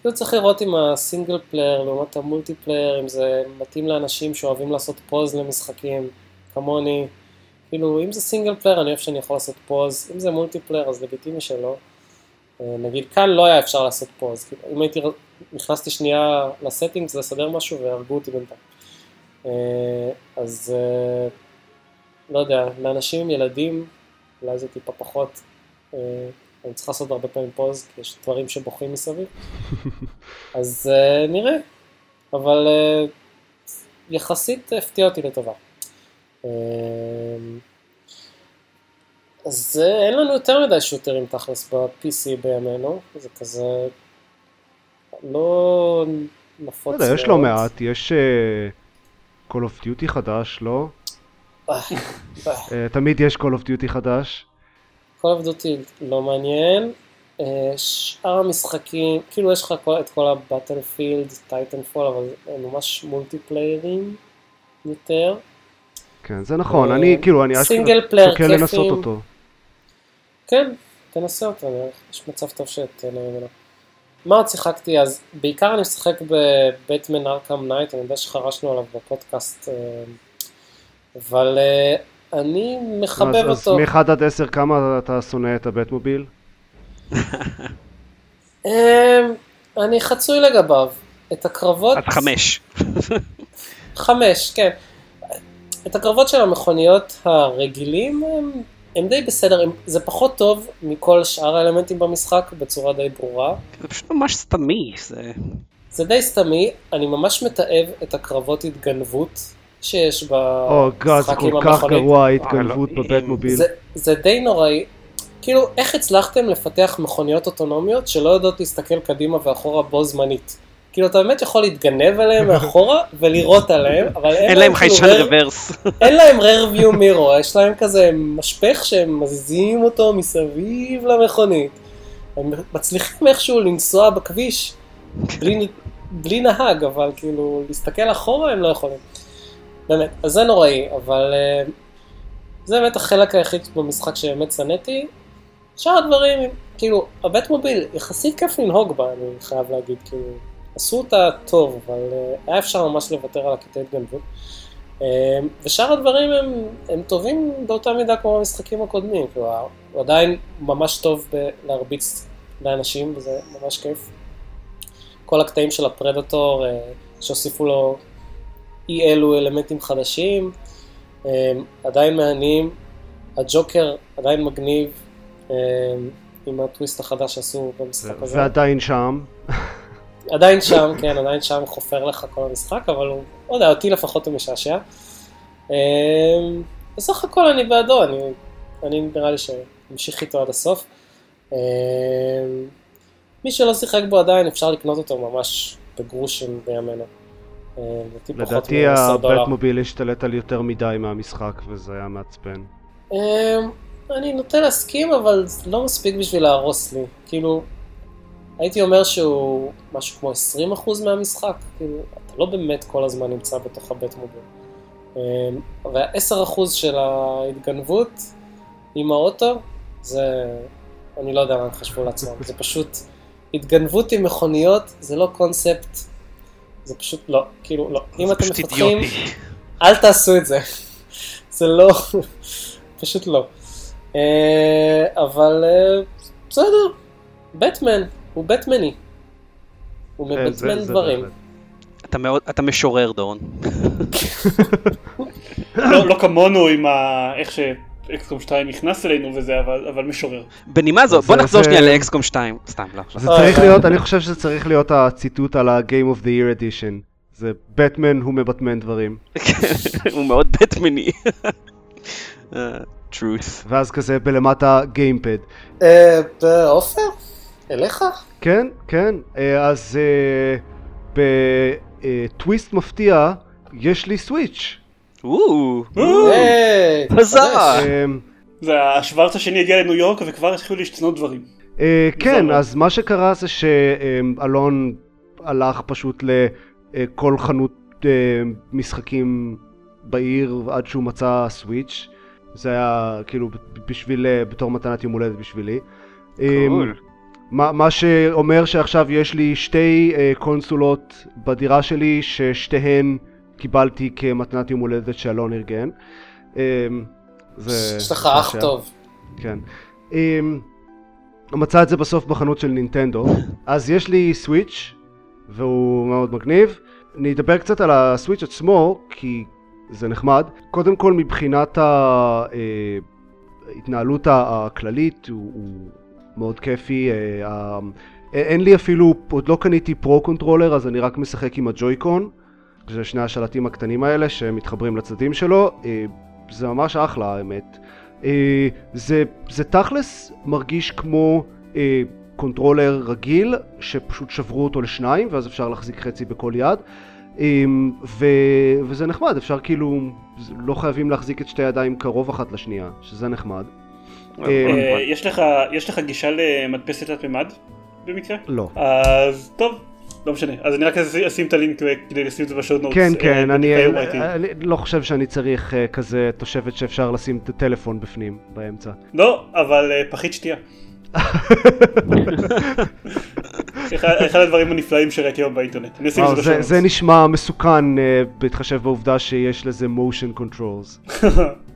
כאילו צריך לראות עם ה single player לעומת ה multiplayer, אם זה מתאים לאנשים שאוהבים לעשות pause למשחקים, כמוני. כאילו, אם זה single player, אני אוהב שאני יכול לעשות pause, אם זה multiplayer, אז לגיטימי שלא. אה, נגיד, כאן לא היה אפשר לעשות pause. כאילו, אם הייתי, נכנסתי שנייה ל settings לסדר משהו והרגו אותי בינתיים. אה, אז אה, לא יודע, לאנשים עם ילדים, אולי זה טיפה פחות, אה, אני צריך לעשות הרבה פעמים פוז, כי יש דברים שבוכים מסביב. אז אה, נראה, אבל יחסית הפתיע אותי לטובה. אז אין לנו יותר מדי שוטרים תכלס ב-PC בימינו, זה כזה לא נפוץ לא יודע, יש לא. מעט, יש Call of Duty חדש, לא? אה, תמיד יש Call of Duty חדש. Call of Duty לא מעניין. אה, שאר המשחקים, כאילו יש לך את כל ה Battlefield, Titanfall, אבל הם ממש multiplayer ים יותר. כן, זה נכון, אה, אני כאילו, אני single player שוקל לנסות. אותו. כן, תנסה אותו, יש מצב טוב שתהנה ממנו. מה עוד שיחקתי אז? בעיקר אני משחק ב Batman Arkham Knight, אני יודע שחרשנו עליו בפודקאסט. אה, אבל אה, אני מחבב אז, אותו. אז מ-1 עד 10 כמה אתה שונא את ה Batmobile? אמ, אני חצוי לגביו. את הקרבות... אז חמש. חמש, כן. את הקרבות של המכוניות הרגילים הם, הם די בסדר, הם, זה פחות טוב מכל שאר האלמנטים במשחק בצורה די ברורה. זה פשוט ממש סתמי. זה... זה די סתמי, אני ממש מתעב את את התגנבות שיש או גאד, זה כל כך המכונית. גרוע ההתגנבות אלוהים. בבטמוביל. זה, זה די נוראי. כאילו, איך הצלחתם לפתח מכוניות אוטונומיות שלא יודעות להסתכל קדימה ואחורה בו זמנית? כאילו, אתה באמת יכול להתגנב אליהם מאחורה ולירות עליהם, אבל אין, אין להם כאילו חיישן rare- רוורס. אין להם rare view mirror, יש להם כזה משפך שהם מזיזים אותו מסביב למכונית. הם מצליחים איכשהו לנסוע בכביש בלי, בלי נהג, אבל כאילו להסתכל אחורה הם לא יכולים. באמת, אז זה נוראי, אבל אה, זה באמת החלק היחיד במשחק שבאמת שנאתי. שאר הדברים, כאילו, הבטמוביל יחסית כיף לנהוג בה, אני חייב להגיד, כאילו, עשו אותה טוב, אבל אה, היה אפשר ממש לוותר על הקטעי התגנבות. אה, ושאר הדברים הם, הם טובים באותה מידה כמו במשחקים הקודמים, כאילו, הוא עדיין ממש טוב בלהרביץ לאנשים, וזה ממש כיף. כל הקטעים של הפרדטור אה, שהוסיפו לו אי אלו אלמנטים חדשים, עדיין מהנים, הג'וקר עדיין מגניב, עם הטוויסט החדש שעשו במשחק הזה. ועדיין שם. עדיין שם, כן, עדיין שם חופר לך כל המשחק, אבל הוא, לא יודע, אותי לפחות הוא משעשע. אה, בסך הכל אני בעדו, אני, אני נראה לי שאמשיך איתו עד הסוף. אה, מי שלא שיחק בו עדיין, אפשר לקנות אותו ממש בגרושים בימינו. אה, לדעתי פחות לדעתי מ-10 דולר. הבטמוביל השתלט על יותר מדי מהמשחק וזה היה מעצבן. אני נוטה להסכים, אבל לא מספיק בשביל להרוס לי. כאילו, הייתי אומר שהוא משהו כמו 20% מהמשחק, כאילו, אתה לא באמת כל הזמן נמצא בתוך הבית מוביל. אה, וה-10% של ההתגנבות עם האוטו, זה, אני לא יודע מה הם חשבו לעצמם, זה פשוט, התגנבות עם מכוניות זה לא קונספט, זה פשוט לא, כאילו לא. אם אתם מפתחים. אל תעשו את זה. זה לא, פשוט לא. אה, אבל אה, בסדר, בטמן, הוא בטמני. הוא כן, מבטמן דברים. אתה מאוד, אתה משורר דורון. לא לא כמונו עם ה... איך שאקסקום 2 נכנס אלינו וזה, אבל אבל משורר. בנימה זו, זה- בוא נחזור שנייה לאקסקום 2. סתם, לא. זה צריך אוי. להיות, אני חושב שזה צריך להיות הציטוט על ה-Game of the Year Edition. זה בטמן הוא מבטמן דברים. הוא מאוד בטמני. אה, truth. ואז כזה בלמטה גיימפד. אה, עופר? אליך? כן, כן. אה, אז אה, בטוויסט מפתיע, יש לי סוויץ'. וואו. היי, מזל. חדש. אה, זה השוורץ השני הגיע לניו יורק וכבר התחילו להשתנות דברים. אה, כן. אז מה שקרה זה שאלון הלך פשוט לכל חנות משחקים בעיר עד שהוא מצא סוויץ'. זה היה כאילו בשביל, בתור מתנת יום הולדת בשבילי. אה, קול. מה, מה שאומר שעכשיו יש לי שתי אה, קונסולות בדירה שלי ששתיהן קיבלתי כמתנת יום הולדת שאלון ארגן. אה, זה יש לך אח. טוב. כן. Um, מצא את זה בסוף בחנות של נינטנדו. אז יש לי Switch, והוא מאוד מגניב. אני אדבר קצת על ה Switch עצמו, כי זה נחמד. קודם כל מבחינת ההתנהלות הכללית, הוא, הוא מאוד כיפי. אה, ה- אין לי אפילו, עוד לא קניתי Pro Controller, אז אני רק משחק עם ה Joy-Con. זה שני השלטים הקטנים האלה שמתחברים לצדדים שלו. אה, זה ממש אחלה האמת. אה, זה, זה תכלס מרגיש כמו אה, controller רגיל שפשוט שברו אותו לשניים ואז אפשר להחזיק חצי בכל יד אה, ו, וזה נחמד אפשר כאילו לא חייבים להחזיק את שתי הידיים קרוב אחת לשנייה שזה נחמד. אה, אה, יש לך יש לך גישה למדפסת תלת מימד במקרה? לא. אז טוב, לא משנה. אז אני רק אשים- את הלינק כדי לשים את זה בשעות נוטס. כן אה, כן אני, לא חושב שאני צריך כזה תושבת שאפשר לשים את הטלפון בפנים באמצע. לא, אבל פחית שתייה. אחד הדברים הנפלאים שראיתי היום באינטרנט. זה נשמע מסוכן בהתחשב בעובדה שיש לזה motion controls.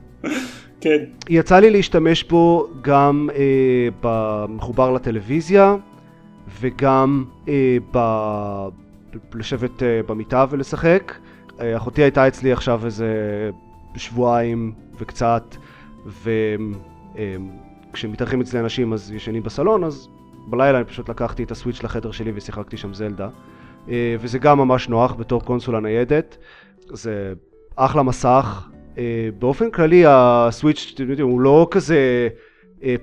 כן. יצא לי להשתמש בו גם אה, במחובר לטלוויזיה וגם אה, ב... לשבת אה, במיטה ולשחק. אה, אחותי הייתה אצלי עכשיו איזה שבועיים וקצת, וכשמתארחים אצלי אנשים אז ישנים בסלון, אז בלילה אני פשוט לקחתי את הסוויץ' לחדר שלי ושיחקתי שם זלדה. אה, וזה גם ממש נוח בתור קונסולה ניידת. זה אחלה מסך. אה, באופן כללי הסוויץ' יודעים, הוא לא כזה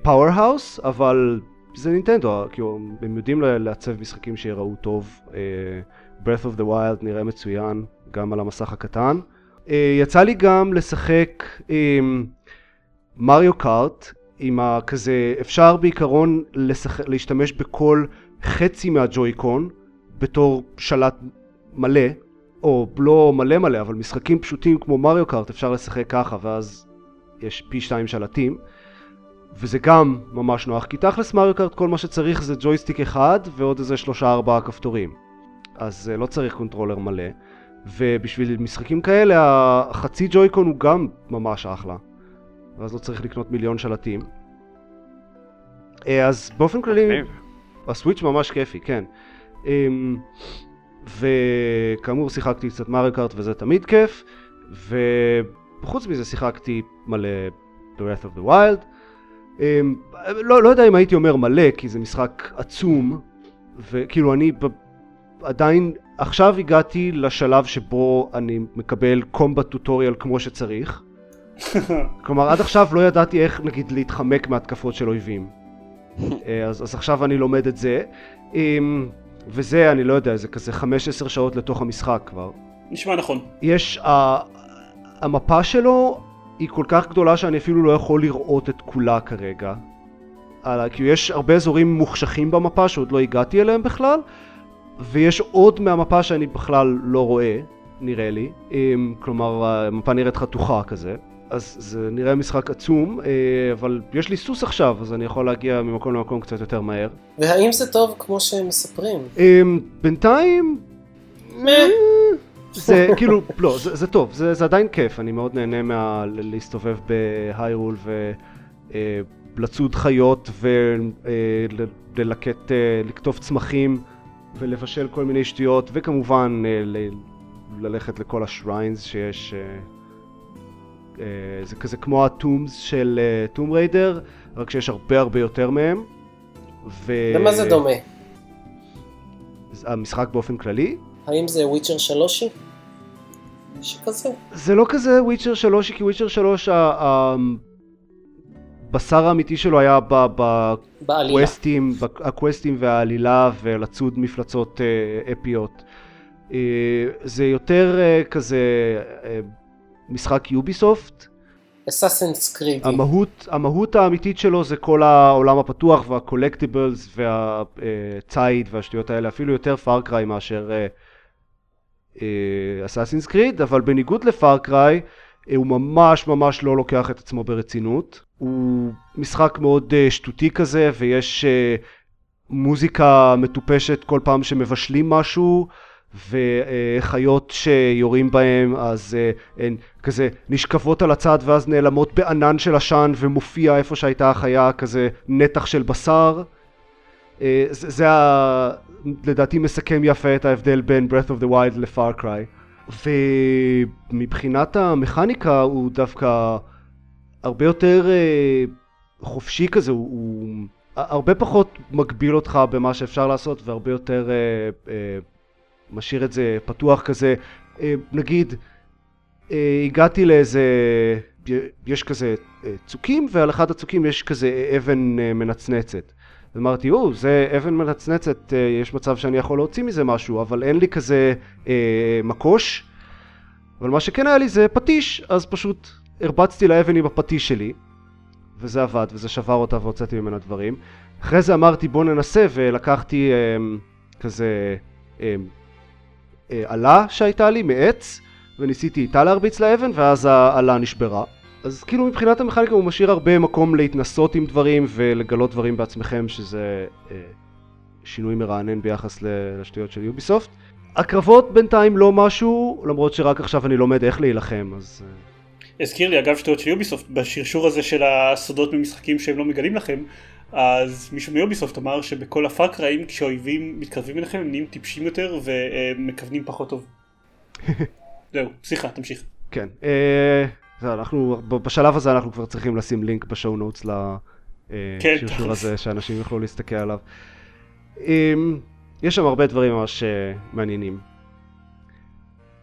powerhouse, אבל זה נינטנדו, כאילו הם יודעים לעצב משחקים שיראו טוב. אה, Breath of the Wild נראה מצוין, גם על המסך הקטן. אה, יצא לי גם לשחק עם Mario Kart, עם הכזה, אפשר בעיקרון לשח... להשתמש בכל חצי מה Joy-Con בתור שלט מלא, או לא מלא מלא, אבל משחקים פשוטים כמו Mario Kart אפשר לשחק ככה, ואז יש פי שתיים שלטים. וזה גם ממש נוח, כי תכלס Mario Kart כל מה שצריך זה ג'ויסטיק אחד ועוד איזה שלושה ארבעה כפתורים. אז uh, לא צריך controller מלא. ובשביל משחקים כאלה החצי Joy-Con הוא גם ממש אחלה. ואז לא צריך לקנות מיליון שלטים. Uh, אז באופן כללי. ה Switch ממש כיפי, כן. Um, וכאמור שיחקתי קצת Mario Kart וזה תמיד כיף. וחוץ מזה שיחקתי מלא Breath of the Wild. Um, לא, לא יודע אם הייתי אומר מלא, כי זה משחק עצום, וכאילו אני ב... עדיין, עכשיו הגעתי לשלב שבו אני מקבל קומבט טוטוריאל כמו שצריך. כלומר, עד עכשיו לא ידעתי איך, נגיד, להתחמק מהתקפות של אויבים. אה, אז, אז עכשיו אני לומד את זה. וזה, אני לא יודע, זה כזה 15 שעות לתוך המשחק כבר. נשמע נכון. יש, ה, המפה שלו היא כל כך גדולה שאני אפילו לא יכול לראות את כולה כרגע. על, כי יש הרבה אזורים מוחשכים במפה שעוד לא הגעתי אליהם בכלל, ויש עוד מהמפה שאני בכלל לא רואה, נראה לי. אמ, כלומר, המפה נראית חתוכה כזה. אז זה נראה משחק עצום, אה, אבל יש לי סוס עכשיו, אז אני יכול להגיע ממקום למקום קצת יותר מהר. והאם זה טוב כמו שהם מספרים? אמ, בינתיים מה? זה כאילו, לא, זה, זה טוב, זה, זה עדיין כיף, אני מאוד נהנה מה, להסתובב בהיירול ולצוד חיות וללקט, לקטוף צמחים ולבשל כל מיני שטויות וכמובן אה, ל- ללכת לכל השריינס שיש, אה, אה, זה כזה כמו הטומס של טום ריידר, רק שיש הרבה הרבה יותר מהם. ו... למה זה דומה? המשחק באופן כללי? האם זה וויצ'ר שלושי? שכזה. זה לא כזה וויצ'ר 3, כי וויצ'ר 3, ה- ה- הבשר האמיתי שלו היה. בקווסטים, בק- הקווסטים והעלילה ולצוד מפלצות אה, אפיות. אה, זה יותר אה, כזה אה, משחק יוביסופט. אסאסינס קרידי. המהות, המהות האמיתית שלו זה כל העולם הפתוח וה collectibles והציד והשטויות האלה, אפילו יותר Far Cry מאשר Assassin's Creed, אבל בניגוד ל Far Cry, הוא ממש ממש לא לוקח את עצמו ברצינות. הוא משחק מאוד אה, שטותי כזה, ויש אה, מוזיקה מטופשת כל פעם שמבשלים משהו. וחיות שיורים בהם אז אה, הן כזה נשכבות על הצד ואז נעלמות בענן של עשן ומופיע איפה שהייתה החיה כזה נתח של בשר. אה, זה, זה ה... לדעתי מסכם יפה את ההבדל בין Breath of the Wild לפאר קריי. ומבחינת המכניקה הוא דווקא הרבה יותר אה, חופשי כזה, הוא, הוא הרבה פחות מגביל אותך במה שאפשר לעשות והרבה יותר אה, משאיר את זה פתוח כזה. נגיד, הגעתי לאיזה, יש כזה אה, צוקים ועל אחד הצוקים יש כזה אבן אה, מנצנצת. אמרתי, או, זה אבן מנצנצת, אה, יש מצב שאני יכול להוציא מזה משהו, אבל אין לי כזה אה, מקוש. אבל מה שכן היה לי זה פטיש, אז פשוט הרבצתי לאבן עם הפטיש שלי, וזה עבד, וזה שבר אותה והוצאתי ממנה דברים. אחרי זה אמרתי בוא ננסה, ולקחתי אה, כזה אה, אה, עלה שהייתה לי מעץ, וניסיתי איתה להרביץ לאבן, ואז העלה נשברה. אז כאילו מבחינת המכניקה הוא משאיר הרבה מקום להתנסות עם דברים ולגלות דברים בעצמכם שזה אה, שינוי מרענן ביחס לשטויות של יוביסופט. הקרבות בינתיים לא משהו, למרות שרק עכשיו אני לומד איך להילחם, אז... אה, הזכיר לי אגב שטויות של יוביסופט, בשרשור הזה של הסודות ממשחקים שהם לא מגלים לכם, אז מישהו מיוביסופט אמר שבכל הפאקראים כשאויבים מתקרבים אליכם הם נהיים טיפשים יותר ומכוונים פחות טוב. זהו, סליחה, תמשיך. כן, אה, אנחנו, בשלב הזה אנחנו כבר צריכים לשים לינק בשואו נוטס לשרשור כן, הזה שאנשים יוכלו להסתכל עליו. אמ, יש שם הרבה דברים ממש אה, מעניינים.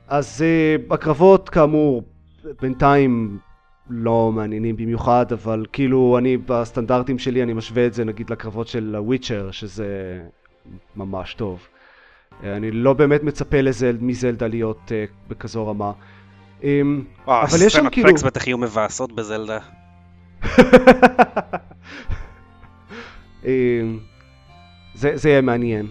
אז הקרבות כאמור בינתיים לא מעניינים במיוחד, אבל כאילו אני בסטנדרטים שלי אני משווה את זה נגיד לקרבות של הוויצ'ר, שזה ממש טוב. Uh, אני לא באמת מצפה לזה מזלדה להיות uh, בכזו רמה. Um, אבל יש שם כאילו... פלקס בטח יהיו מבאסות בזלדה. um, זה, זה יהיה מעניין.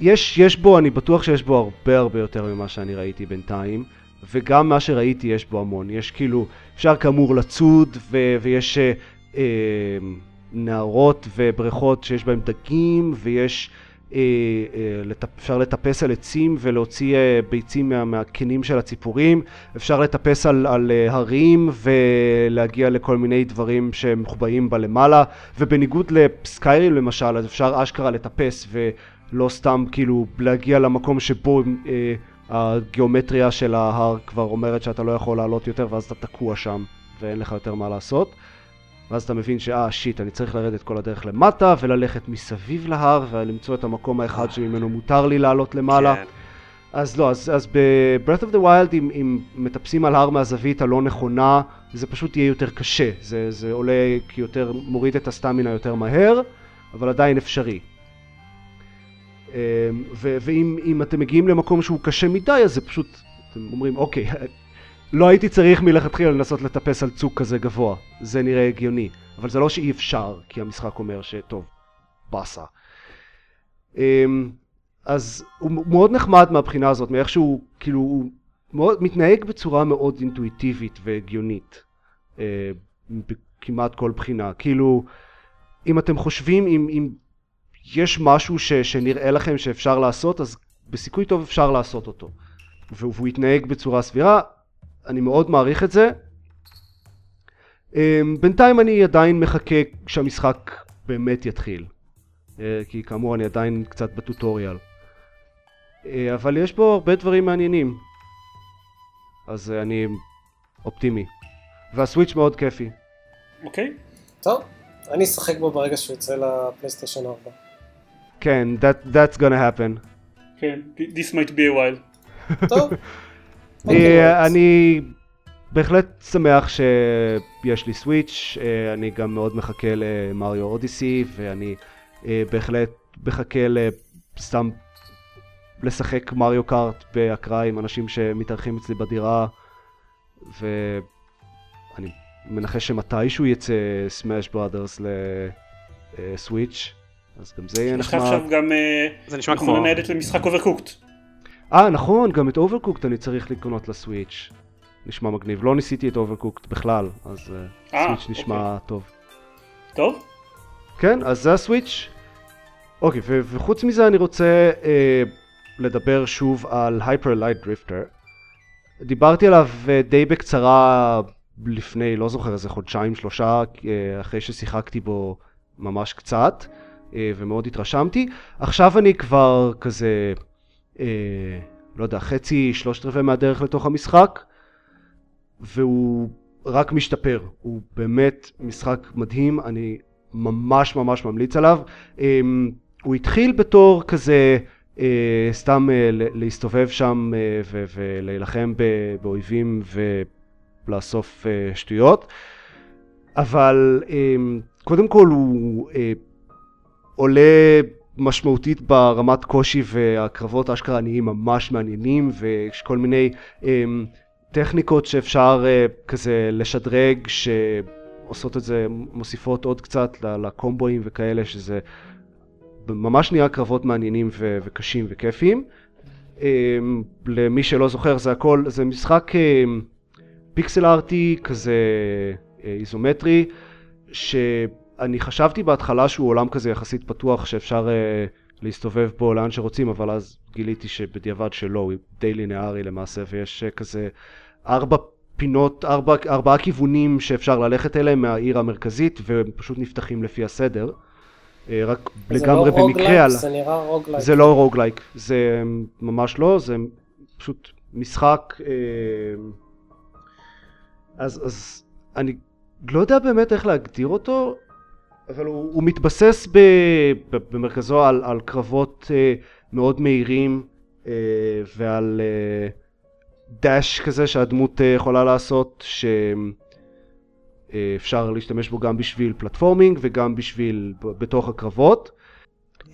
יש, יש בו, אני בטוח שיש בו הרבה הרבה יותר ממה שאני ראיתי בינתיים, וגם מה שראיתי יש בו המון. יש כאילו, אפשר כאמור לצוד, ו, ויש אה, אה, נערות ובריכות שיש בהם דגים, ויש אה, אה, אפשר לטפס על עצים ולהוציא אה, ביצים מה, מהקנים של הציפורים, אפשר לטפס על, על הרים ולהגיע לכל מיני דברים שמחובאים בלמעלה, ובניגוד לסקיירים למשל, אז אפשר אשכרה לטפס ולא סתם כאילו להגיע למקום שבו אה, הגיאומטריה של ההר כבר אומרת שאתה לא יכול לעלות יותר ואז אתה תקוע שם ואין לך יותר מה לעשות. ואז אתה מבין שאה שיט אני צריך לרדת כל הדרך למטה וללכת מסביב להר ולמצוא את המקום האחד שממנו מותר לי לעלות למעלה. כן. אז לא, אז, אז ב-Breath of the Wild אם, אם מטפסים על הר מהזווית הלא נכונה זה פשוט יהיה יותר קשה, זה, זה עולה כי יותר מוריד את הסטמינה יותר מהר, אבל עדיין אפשרי. אמ, ו- ואם אתם מגיעים למקום שהוא קשה מדי אז זה פשוט, אתם אומרים אוקיי לא הייתי צריך מלכתחילה לנסות לטפס על צוק כזה גבוה, זה נראה הגיוני, אבל זה לא שאי אפשר, כי המשחק אומר שטוב, באסה. אמ, אז הוא מאוד נחמד מהבחינה הזאת, מאיך שהוא, כאילו, הוא מאוד, מתנהג בצורה מאוד אינטואיטיבית והגיונית, אה, כמעט כל בחינה. כאילו, אם אתם חושבים, אם, אם יש משהו ש, שנראה לכם שאפשר לעשות, אז בסיכוי טוב אפשר לעשות אותו. והוא יתנהג בצורה סבירה, אני מאוד מעריך את זה. אמ, בינתיים אני עדיין מחכה שהמשחק באמת יתחיל. אה, כי כאמור אני עדיין קצת בטוטוריאל. אה, אבל יש בו הרבה דברים מעניינים. אז אה, אני אופטימי. והסוויץ' מאוד כיפי. אוקיי. טוב, אני אשחק בו ברגע שהוא יוצא לפלייסטיישן 4. כן, that, that's gonna happen. כן, this might be a while. טוב. אוקיי, אה, אני בהחלט שמח שיש לי סוויץ', אה, אני גם מאוד מחכה למריו אודיסי, ואני אה, בהחלט מחכה סתם לשחק Mario Kart באקראי עם אנשים שמתארחים אצלי בדירה, ואני מנחש שמתישהו יצא Smash Brothers ל Switch, אז גם זה יהיה נחמד. יש לך עכשיו גם, זה נשמע כמו ניידת למשחק Overcooked. אה נכון, גם את Overcooked אני צריך לקנות ל Switch. נשמע מגניב. לא ניסיתי את Overcooked בכלל, אז uh, Switch נשמע אוקיי. טוב. טוב? כן, אז זה הסוויץ'. אוקיי, ו- וחוץ מזה אני רוצה uh, לדבר שוב על Hyper Light Drifter. דיברתי עליו uh, די בקצרה לפני, לא זוכר, איזה חודשיים, שלושה, uh, אחרי ששיחקתי בו ממש קצת, uh, ומאוד התרשמתי. עכשיו אני כבר כזה... אה, לא יודע, חצי, שלושת רבעי מהדרך לתוך המשחק, והוא רק משתפר. הוא באמת משחק מדהים, אני ממש ממש ממליץ עליו. אה, הוא התחיל בתור כזה... Uh, סתם uh, להסתובב שם uh, ולהילחם באויבים ולאסוף uh, שטויות, אבל uh, קודם כל הוא uh, עולה משמעותית ברמת קושי והקרבות אשכרה נהיים ממש מעניינים ויש כל מיני um, טכניקות שאפשר uh, כזה לשדרג שעושות את זה, מוסיפות עוד קצת לקומבואים וכאלה שזה ממש נהיה קרבות מעניינים ו- וקשים וכיפיים. Um, למי שלא זוכר זה הכל, זה משחק um, פיקסל ארטי כזה uh, איזומטרי ש... אני חשבתי בהתחלה שהוא עולם כזה יחסית פתוח שאפשר uh, להסתובב בו לאן שרוצים, אבל אז גיליתי שבדיעבד שלא, הוא די לינארי למעשה, ויש uh, כזה ארבע פינות, ארבע, ארבעה כיוונים שאפשר ללכת אליהם מהעיר המרכזית, והם פשוט נפתחים לפי הסדר. Uh, רק לגמרי זה לא במקרה על... זה נראה roguelike. זה לא roguelike, זה ממש לא, זה פשוט משחק... אה, אז, אז אני לא יודע באמת איך להגדיר אותו, אבל הוא, הוא מתבסס ב, ב, במרכזו על, על קרבות אה, מאוד מהירים אה, ועל אה, דאש כזה שהדמות אה, יכולה לעשות, שאפשר להשתמש בו גם בשביל פלטפורמינג וגם בשביל ב- בתוך הקרבות.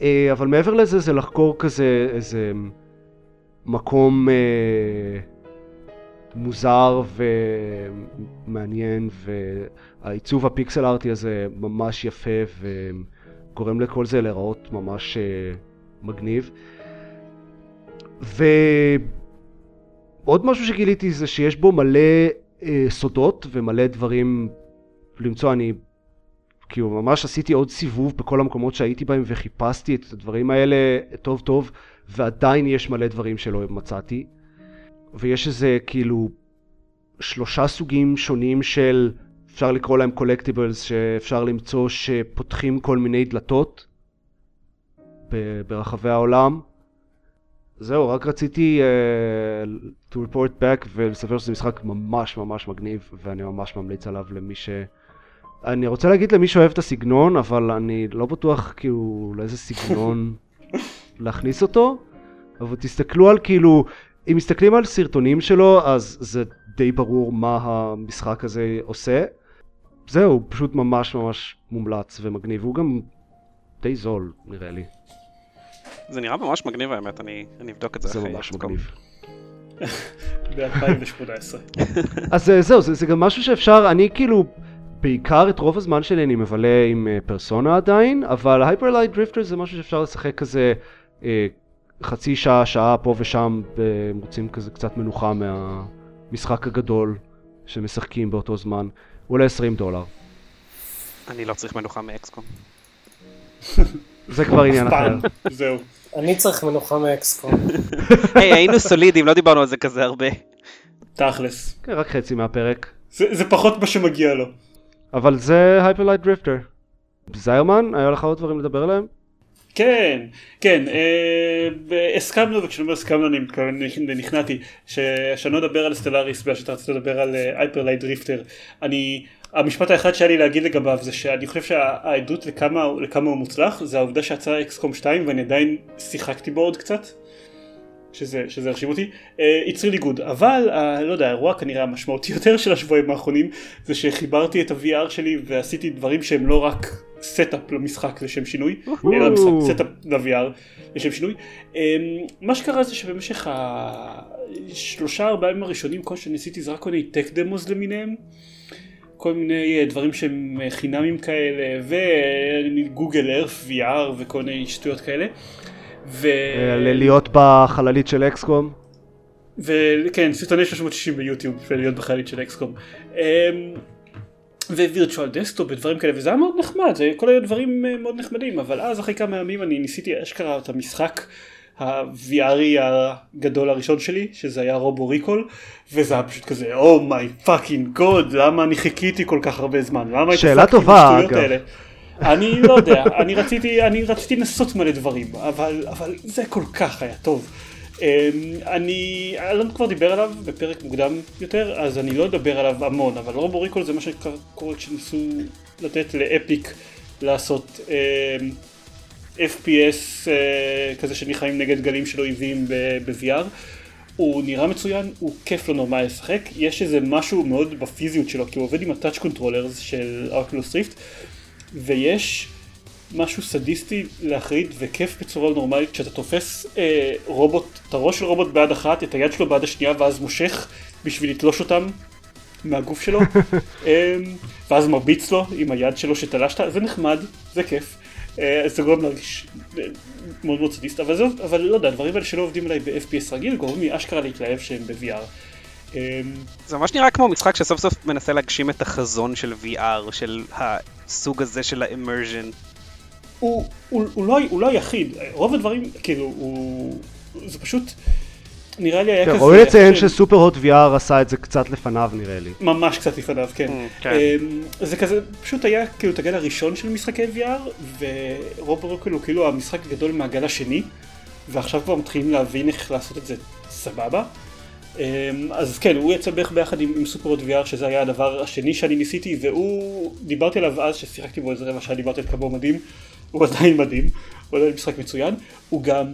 אה, אבל מעבר לזה זה לחקור כזה איזה מקום אה, מוזר ומעניין והעיצוב הפיקסל ארטי הזה ממש יפה וגורם לכל זה להיראות ממש אה, מגניב. ועוד משהו שגיליתי זה שיש בו מלא אה, סודות ומלא דברים למצוא. אני כאילו ממש עשיתי עוד סיבוב בכל המקומות שהייתי בהם וחיפשתי את הדברים האלה טוב טוב ועדיין יש מלא דברים שלא מצאתי ויש איזה כאילו שלושה סוגים שונים של אפשר לקרוא להם קולקטיבלס שאפשר למצוא שפותחים כל מיני דלתות ברחבי העולם. זהו, רק רציתי uh, to report back ולספר שזה משחק ממש ממש מגניב ואני ממש ממליץ עליו למי ש... אני רוצה להגיד למי שאוהב את הסגנון, אבל אני לא בטוח כאילו לאיזה סגנון להכניס אותו, אבל תסתכלו על כאילו, אם מסתכלים על סרטונים שלו, אז זה די ברור מה המשחק הזה עושה. זהו, הוא פשוט ממש ממש מומלץ ומגניב, הוא גם די זול נראה לי, זה נראה ממש מגניב האמת, אני אני אבדוק את זה. זה אחרי ממש. מגניב. ב-2018. אז אה, זהו, זה, זה גם משהו שאפשר, אני כאילו, בעיקר את רוב הזמן שלי אני מבלה עם אה, פרסונה עדיין, אבל Hyper Light Drifter זה משהו שאפשר לשחק כזה אה, חצי שעה, שעה פה ושם, אם רוצים כזה קצת מנוחה מהמשחק הגדול שמשחקים באותו זמן. הוא עולה 20 דולר. אני לא צריך מנוחה מאקסקום. זה כבר עניין אחר. זהו. אני צריך מנוחה מ-XCOM. היי, היינו סולידיים, לא דיברנו על זה כזה הרבה. תכלס. כן, רק חצי מהפרק. זה זה פחות מה שמגיע לו. אבל זה Hyper Light Drifter. זיירמן, היה לך עוד דברים לדבר עליהם? כן, כן, אה, הסכמנו, וכשאני אומר הסכמנו אני מתכוון, נכנעתי, שאני לא אדבר על Stellaris בגלל שאתה רצית לדבר על Hyper Light Drifter. אני, המשפט האחד שהיה לי להגיד לגביו זה שאני חושב שהעדות לכמה הוא מוצלח זה העובדה שיצא XCOM 2 ואני עדיין שיחקתי בו עוד קצת. שזה, שזה הרשים אותי, it's really good, אבל אה, לא יודע, האירוע כנראה המשמעותי יותר של השבועים האחרונים זה שחיברתי את ה-VR שלי ועשיתי דברים שהם לא רק setup למשחק לשם שינוי, אלא למשחק setup ל-VR לשם שינוי. מה שקרה זה שבמשך השלושה ארבעה ימים הראשונים כל שניסיתי זה רק כל מיני tech demos למיניהם. כל מיני אה, דברים שהם אה, חינמים כאלה וגוגל ארף VR וכל מיני שטויות כאלה. ו... אה, להיות בחללית של XCOM? וכן, סרטוני 360 ביוטיוב ולהיות בחללית של XCOM. ו-Virtual Desktop ודברים כאלה וזה היה מאוד נחמד, זה כל היו דברים אה, מאוד נחמדים אבל אז אחרי כמה ימים אני ניסיתי אשכרה את המשחק ה-VR-י הגדול הראשון שלי שזה היה Robo Recall וזה היה פשוט כזה oh my fucking god למה אני חיכיתי כל כך הרבה זמן למה שאלה טובה, אגב. אני לא יודע, אני רציתי, אני רציתי לנסות מלא דברים, אבל, אבל זה כל כך היה טוב. אמ, אני, אלון כבר דיבר עליו בפרק מוקדם יותר, אז אני לא אדבר עליו המון, אבל Robo Recall זה מה שקורה כשניסו לתת ל-Epic לעשות אמ, FPS אה, כזה שנלחמים נגד גלים של אויבים ב-VR. הוא נראה מצוין, הוא כיף לא נורמלי לשחק, יש איזה משהו מאוד בפיזיות שלו, כי הוא עובד עם ה-touch controllers של Oculus Rift, ויש משהו סדיסטי להחריד וכיף בצורה נורמלית כשאתה תופס אה, רובוט, את הראש של רובוט ביד אחת, את היד שלו ביד השנייה ואז מושך בשביל לתלוש אותם מהגוף שלו אה, ואז מרביץ לו עם היד שלו שתלשת, זה נחמד, זה כיף. אה, זה גורם להרגיש אה, מאוד מאוד סדיסט, אבל, זה, אבל לא יודע, הדברים האלה שלא עובדים עליי ב-FPS רגיל גורמים לי אשכרה להתלהב שהם ב-VR. אה, זה ממש נראה כמו משחק שסוף סוף מנסה להגשים את החזון של VR, של הסוג הזה של האמרז'ן. הוא, הוא, הוא, לא, הוא לא היחיד, רוב הדברים, כאילו, הוא, זה פשוט, נראה לי היה כן, כזה... ראוי לציין שסופר הוט VR עשה את זה קצת לפניו נראה לי. ממש קצת לפניו, כן. Mm, כן. אמ, זה כזה, פשוט היה כאילו את הגל הראשון של משחקי VR, ורוב רוקל הוא כאילו המשחק הגדול מהגל השני, ועכשיו כבר מתחילים להבין איך לעשות את זה סבבה. אמ, אז כן, הוא יצא בערך ביחד עם, עם סופרות VR, שזה היה הדבר השני שאני ניסיתי, והוא, דיברתי עליו אז, ששיחקתי בו איזה רבע שעה, דיברתי על כמה הוא מדהים, הוא עדיין מדהים, הוא עדיין משחק מצוין, הוא גם,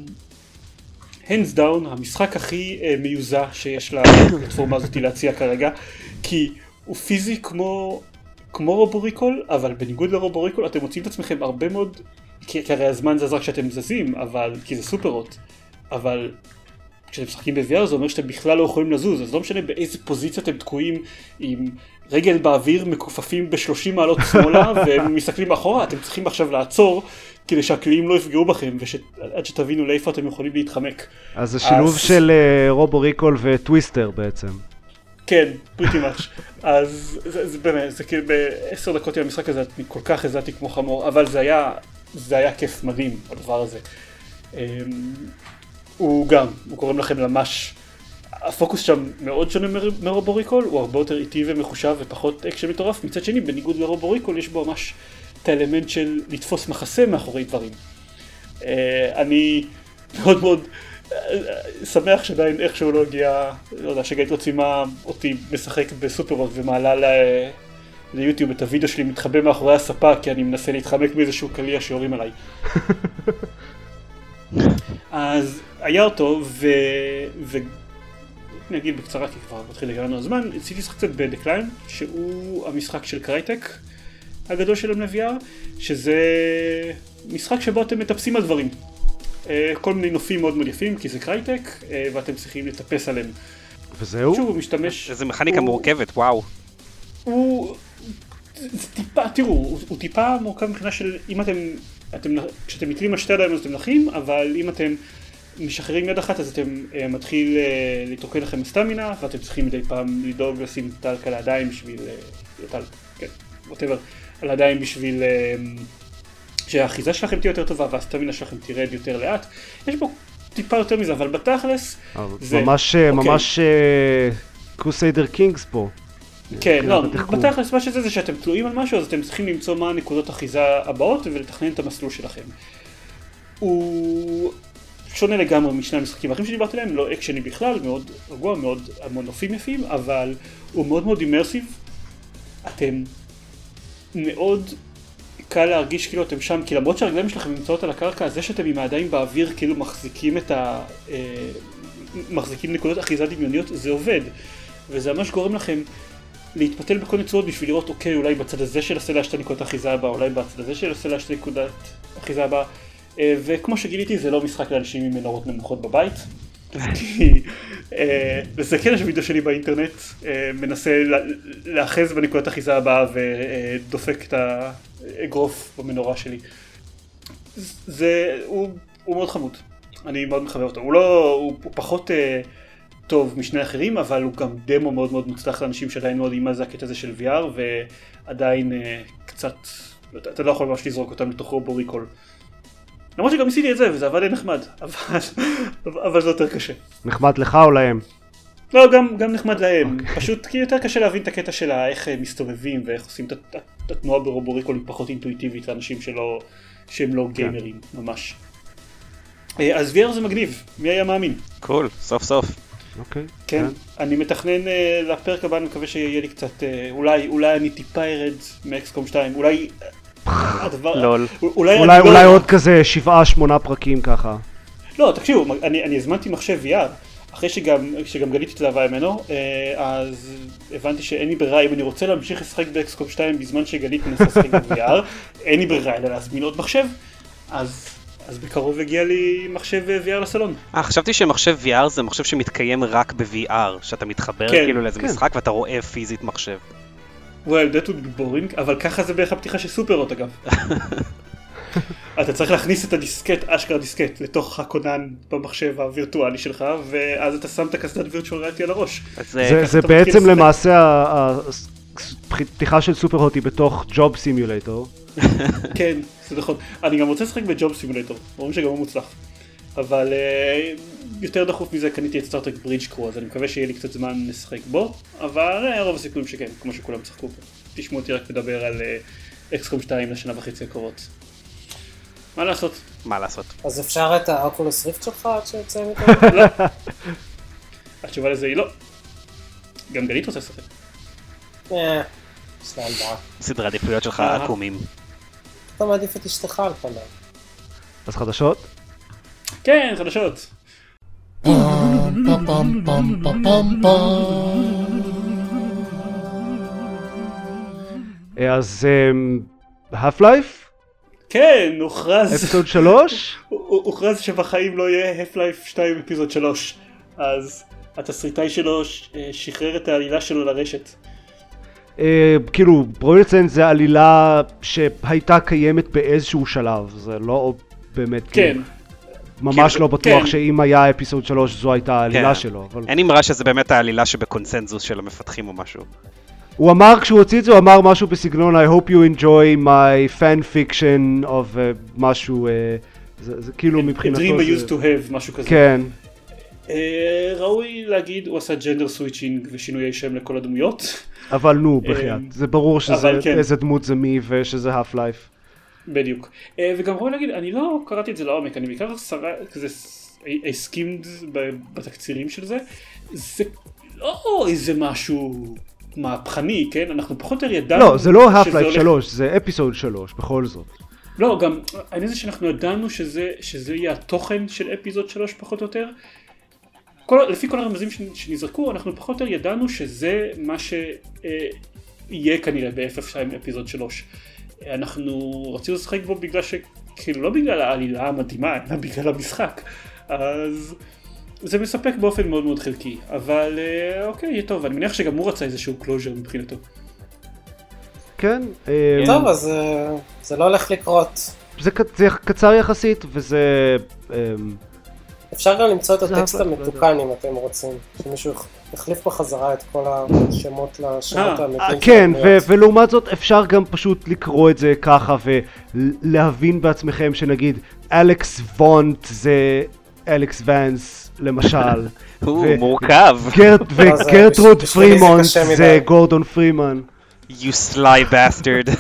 hands down, המשחק הכי uh, מיוזע שיש לפלטפורמה הזאת להציע כרגע, כי הוא פיזי כמו, כמו רובוריקול, אבל בניגוד לרובוריקול אתם מוצאים את עצמכם הרבה מאוד, כי, כי הרי הזמן זז רק כשאתם זזים, אבל, כי זה סופרות, אבל כשאתם משחקים ב-VR זה אומר שאתם בכלל לא יכולים לזוז, אז לא משנה באיזה פוזיציה אתם תקועים עם רגל באוויר מכופפים ב-30 מעלות שמאלה ומסתכלים אחורה, אתם צריכים עכשיו לעצור כדי שהקליעים לא יפגעו בכם ועד שתבינו לאיפה אתם יכולים להתחמק. אז זה שילוב אז- של אה, Robo Recall ו-Twister בעצם. כן, pretty much. אז זה, זה באמת, זה כאילו בעשר דקות עם המשחק הזה אני כל כך הזעתי כמו חמור, אבל זה היה, זה היה כיף מדהים, הדבר הזה. הוא גם, הוא גורם לכם ממש, הפוקוס שם מאוד שונה מר- מ-Robo Recall, הוא הרבה יותר איטי ומחושב ופחות אקשן מטורף, מצד שני בניגוד ל-Robo Recall יש בו ממש את האלמנט של לתפוס מחסה מאחורי דברים. אה, אני מאוד מאוד אה, שמח שעדיין איכשהו לא הגיע, לא יודע, שגלית צילמה אותי משחק ב-Superhot ומעלה ל... ליוטיוב את הוידאו שלי מתחבא מאחורי הספה כי אני מנסה להתחמק מאיזשהו קליע שיורים עליי. אז היה אותו ו... ו... נגיד בקצרה כי כבר מתחיל להגיע לנו הזמן, ניסיתי לשחק קצת ב-The Climb שהוא המשחק של Crytek הגדול של ה-VR שזה משחק שבו אתם מטפסים על דברים אה, כל מיני נופים מאוד מאוד יפים כי זה קרייטק אה, ואתם צריכים לטפס עליהם. וזהו? שוב הוא משתמש... איזה מכניקה הוא- מורכבת, וואו. הוא... זה טיפה, תראו, הוא, הוא טיפה מורכב מבחינה של אם אתם, אתם, כשאתם נתלים על שתי ידיים אז אתם נחים, אבל אם אתם משחררים יד אחת אז אתם uh, מתחיל uh, להתרוקן לכם סטמינה ואתם צריכים מדי פעם לדאוג לשים טלק על הידיים בשביל, uh, טלק, כן, whatever, על הידיים בשביל אה, שהאחיזה שלכם תהיה יותר טובה וה-stamina שלכם תרד יותר לאט, יש בו טיפה יותר מזה, אבל בתכלס, זה- ממש, אה, אוקיי. ממש Crusader Kings פה. כן, מבחינת לא. בתכלס מה שזה זה שאתם תלויים על משהו אז אתם צריכים למצוא מה הנקודות אחיזה הבאות ולתכנן את המסלול שלכם. הוא שונה לגמרי משני המשחקים האחרים שדיברתי עליהם, לא אקשני בכלל, מאוד רגוע, מאוד המון נופים יפים, אבל הוא מאוד מאוד אימרסיב. אתם מאוד קל להרגיש כאילו אתם שם, כי למרות שהרגליים שלכם נמצאות על הקרקע, זה שאתם עם הידיים באוויר כאילו מחזיקים את ה... אה, מחזיקים נקודות אחיזה דמיוניות, זה עובד. וזה ממש גורם לכם להתפתל בכל מיני צורות בשביל לראות, אוקיי, אולי בצד הזה של הסלע יש את הנקודת האחיזה הבאה, אולי בצד הזה של הסלע יש את נקודת האחיזה הבאה. אה, וכמו שגיליתי, זה לא משחק לאנשים עם מנורות נמוכות בבית. אה, וזה כן יש וידאו שלי באינטרנט, אה, מנסה לה- להאחז בנקודת האחיזה הבאה ודופק את האגרוף במנורה שלי. זה, הוא, הוא מאוד חמוד, אני מאוד מחבב אותו. הוא לא, הוא, הוא פחות אה, טוב משני האחרים, אבל הוא גם דמו מאוד מאוד מוצלח לאנשים שעדיין לא יודעים מה זה הקטע הזה של VR, ועדיין אה, קצת, אתה, לא יכול ממש לזרוק אותם לתוך רובו ריקול. למרות שגם ניסיתי את זה, וזה עבד די נחמד, אבל, אבל זה יותר קשה. נחמד לך או להם? לא, גם, גם נחמד להם, אוקיי. פשוט כי יותר קשה להבין את הקטע של איך הם מסתובבים ואיך עושים את הת- את התנועה ב-Robo Recall היא פחות אינטואיטיבית לאנשים שלא, שהם לא גיימרים ממש. אה, אז VR זה מגניב, מי היה מאמין? cool, סוף סוף. אוקיי. כן, אני מתכנן אה, לפרק הבא, אני מקווה שיהיה לי קצת, אה, אולי, אולי אני טיפה ארד מאקסקום 2, אולי לול. אולי, לא- עוד כזה שבעה, שמונה פרקים ככה. לא, תקשיבו, אני, אני הזמנתי מחשב VR, אחרי שגם, שגם גליתי את התלהבה ממנו, אה, אז הבנתי שאין לי ברירה, אם אני רוצה להמשיך לשחק באקסקום 2 בזמן שגלית מנסה לשחק ב-VR, אין לי ברירה אלא להזמין עוד מחשב, אז, אז בקרוב הגיע לי מחשב אה, VR לסלון. אה, חשבתי שמחשב VR זה מחשב שמתקיים רק ב-VR, שאתה מתחבר כן, כאילו לאיזה כן. משחק ואתה רואה פיזית מחשב. Well, that would be boring, אבל ככה זה בערך הפתיחה של Superhot אגב. אתה צריך להכניס את הדיסקט, אשכרה דיסקט, לתוך הכונן במחשב הווירטואלי שלך, ואז אתה שם את הקסדת virtual reality על הראש. זה, בעצם. למעשה ה- ה- פתיחה של Superhot היא בתוך Job Simulator. כן, זה נכון. אני גם רוצה לשחק בג'וב סימולטור, אומרים שגם הוא מוצלח. אבל אה, יותר דחוף מזה קניתי את Star Trek Bridge Crew, אז אני מקווה שיהיה לי קצת זמן לשחק בו, אבל אה, רוב הסיכויים שכן, כמו שכולם צחקו פה. תשמעו אותי רק מדבר על אקסקום 2 לשנה וחצי הקרובות. מה לעשות? מה לעשות? אז אפשר את האקולוס ריפט שלך עד שיוצא מכאן? לא. התשובה לזה היא לא. גם גלית רוצה לשחק. אה. סדרי עדיפויות שלך אה. עקומים. אתה מעדיף את אשתך על פניו. אז חדשות? כן, חדשות. אה, אז האף לייף? כן, הוכרז, אפיסוד 3? הוכרז שבחיים לא יהיה Half-Life 2 אפיזוד 3. אז התסריטאי שלו אה, שחרר את העלילה שלו לרשת. אה, כאילו, ראוי לציין, זה עלילה שהייתה קיימת באיזשהו שלב, זה לא באמת, כן, כאילו, ממש כאילו, לא בטוח כן. שאם היה אפיסוד 3 זו הייתה העלילה כן. שלו, אבל אין אמרה שזה באמת העלילה שבקונסנזוס של המפתחים או משהו. הוא אמר כשהוא הוציא את זה, הוא אמר משהו בסגנון I hope you enjoy my fan fiction of uh, משהו, uh, זה, זה כאילו A מבחינתו dream I used to have, משהו כזה. כן, אה, ראוי להגיד, הוא עשה ג'נדר סוויצ'ינג ושינויי שם לכל הדמויות. אבל נו, בחייאת, זה ברור שזה, אבל כן. איזה דמות זה מי ושזה האף לייף. בדיוק. אה, וגם ראוי להגיד, אני לא קראתי את זה לעומק, אני בעיקר שרה, כזה הסכימד בתקצירים של זה. זה לא איזה משהו מהפכני, כן? אנחנו פחות או יותר ידענו... לא, זה לא הולך- 3, זה אפיסוד 3, בכל זאת. לא, גם העניין זה שאנחנו ידענו שזה, שזה יהיה התוכן של אפיזוד 3 פחות או יותר. כל, לפי כל הרמזים שנזרקו, אנחנו פחות או יותר ידענו שזה מה שיהיה כנראה ב-FF2 אפיזוד 3. אנחנו רצינו לשחק בו בגלל ש... כאילו לא בגלל העלילה המדהימה, אלא בגלל המשחק. אז זה מספק באופן מאוד מאוד חלקי. אבל אה, אוקיי, יהיה טוב. אני מניח שגם הוא רצה איזשהו closure מבחינתו. כן, אה, טוב, אז אה, זה לא הולך לקרות. זה קצר יחסית, וזה... אפשר גם למצוא את הטקסט. המתוקן אם אתם רוצים. שמישהו יח- יחליף בחזרה את כל השמות לשמות אה, האמיתיים. אה, כן. ולעומת זאת אפשר גם פשוט לקרוא את זה ככה ולהבין בעצמכם שנגיד אלכס וונט זה אלכס ואנס למשל, הוא מורכב. לא, זה- וגרטרוד בשבילי זה פרימונט גורדון פרימן. You sly bastard.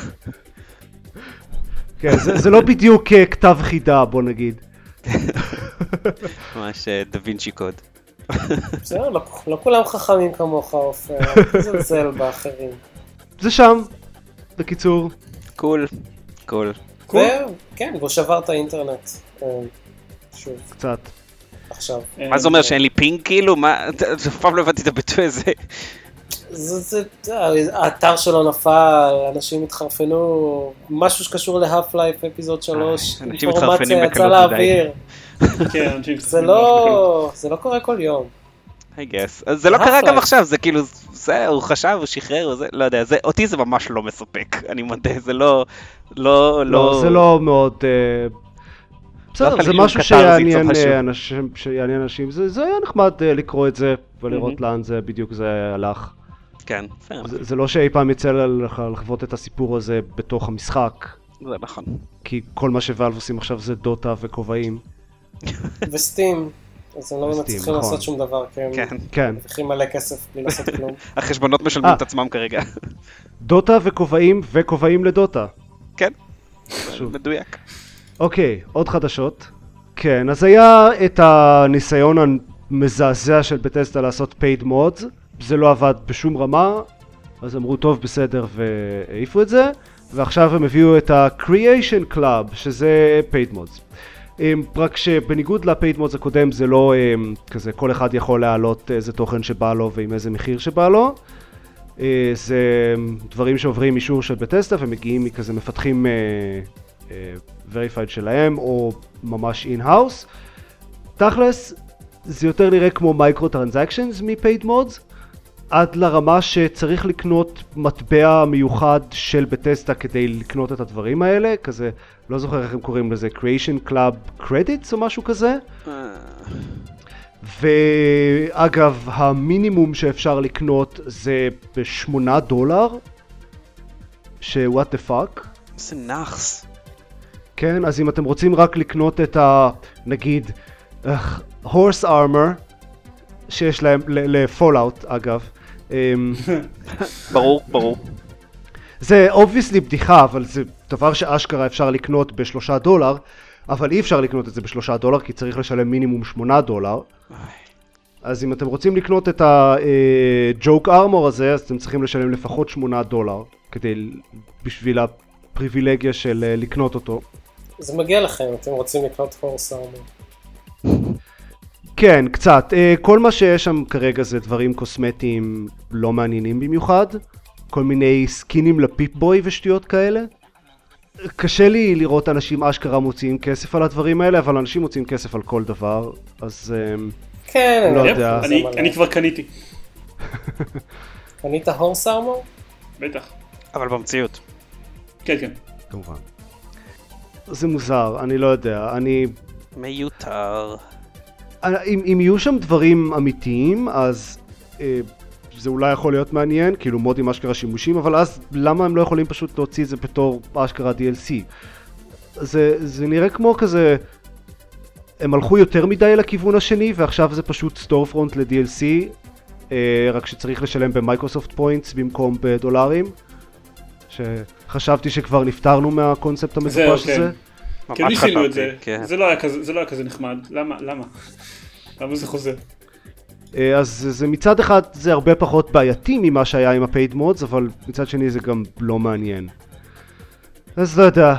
כן, זה זה לא בדיוק אה, כתב חידה בוא נגיד. ממש אה, Da Vinci Code. בסדר, לא- לא כולם חכמים כמוך, עופר. אל תזלזל באחרים. זה שם, בקיצור. Cool. Cool. וכן, והוא שבר את האינטרנט. אה, שוב, קצת. עכשיו. מה זה אומר שאין לי פינג כאילו? מה? אף פעם לא הבנתי את הביטוי הזה. זה, זה, זה, האתר שלו נפל, אנשים התחרפנו, משהו שקשור ל Half-Life Episode 3, אה, אנשים מתחרפנים יצא בקלות לאוויר. כן, זה לא, זה לא קורה כל יום. I guess. אז זה לא. קרה גם עכשיו, זה כאילו, זה, הוא חשב, הוא שחרר, זה, לא יודע, זה, אותי זה ממש לא מספק, אני מודה, זה לא, לא, לא, זה לא מאוד... אה, בסדר, לי זה משהו שיעניין. אה, אנשים, שיעניין אנשים, זה זה היה נחמד אה, לקרוא את זה ולראות לאן זה בדיוק זה הלך. כן, זה זה לא שאי פעם יצא לך לחוות את הסיפור הזה בתוך המשחק, זה נכון. כי כל מה שוואלב עושים עכשיו זה דוטה וכובעים. וסטים, אז הם לא מצליחים נכון. לעשות שום דבר, כי הם כן, כן, מרוויחים מלא כסף בלי לעשות כלום. החשבונות משלמים אה. את עצמם כרגע. דוטה וכובעים וכובעים לדוטה. כן, חשוב. מדויק. אוקיי, עוד חדשות. כן, אז היה את הניסיון המזעזע של בטסטה לעשות paid mods, זה לא עבד בשום רמה, אז אמרו טוב בסדר והעיפו את זה, ועכשיו הם הביאו את ה-Creation Club, שזה paid mods. אמ, רק שבניגוד ל-paid mods הקודם זה לא אמ, כזה כל אחד יכול להעלות איזה תוכן שבא לו ועם איזה מחיר שבא לו. אה, זה אמ, דברים שעוברים אישור של בטסטה ומגיעים מכזה מפתחים אה, אה, verified שלהם או ממש in-house. תכלס זה יותר נראה כמו מייקרו טרנזקשנס מ-paid mods עד לרמה שצריך לקנות מטבע מיוחד של Bethesda כדי לקנות את הדברים האלה, כזה, לא זוכר איך הם קוראים לזה, creation club credits או משהו כזה, אה, ואגב, המינימום שאפשר לקנות זה בשמונה דולר, ש what the fuck. זה נאחס. כן, אז אם אתם רוצים רק לקנות את ה... נגיד, horse armor, שיש להם, ל Fallout אגב. אמ, ברור, ברור. זה obviously בדיחה, אבל זה דבר שאשכרה אפשר לקנות בשלושה דולר, אבל אי אפשר לקנות את זה בשלושה דולר, כי צריך לשלם מינימום שמונה דולר. אז אם אתם רוצים לקנות את ה joke armor הזה, אז אתם צריכים לשלם לפחות שמונה דולר, כדי, בשביל הפריבילגיה של אה, לקנות אותו. זה מגיע לכם, אתם רוצים לקנות פורס ארמור. כן, קצת. אה, כל מה שיש שם כרגע זה דברים קוסמטיים לא מעניינים במיוחד. כל מיני סקינים לפיפ בוי ושטויות כאלה. קשה לי לראות אנשים אשכרה מוציאים כסף על הדברים האלה, אבל אנשים מוציאים כסף על כל דבר, אז אמ, כן, לא אני יודע. אני-. אני כבר קניתי, קנית הורס ארמור? בטח. אבל במציאות. כן, כן. כמובן. זה מוזר, אני לא יודע. אני... מיותר. אם, אם יהיו שם דברים אמיתיים, אז אה, זה אולי יכול להיות מעניין, כאילו מודים אשכרה שימושים, אבל אז למה הם לא יכולים פשוט להוציא את זה בתור אשכרה DLC? זה, זה נראה כמו כזה... הם הלכו יותר מדי לכיוון השני, ועכשיו זה פשוט סטור פרונט ל-DLC, אה, רק שצריך לשלם ב Microsoft Points במקום בדולרים. שחשבתי שכבר נפטרנו מהקונספט זהו, המטופש כן. כן, ניסינו את זה, כן. זה לא היה כזה- זה לא היה כזה נחמד, למה? למה? למה זה חוזר? אה, אז זה- מצד אחד זה הרבה פחות בעייתי ממה שהיה עם ה paid mods, אבל מצד שני זה גם לא מעניין. אז לא יודע,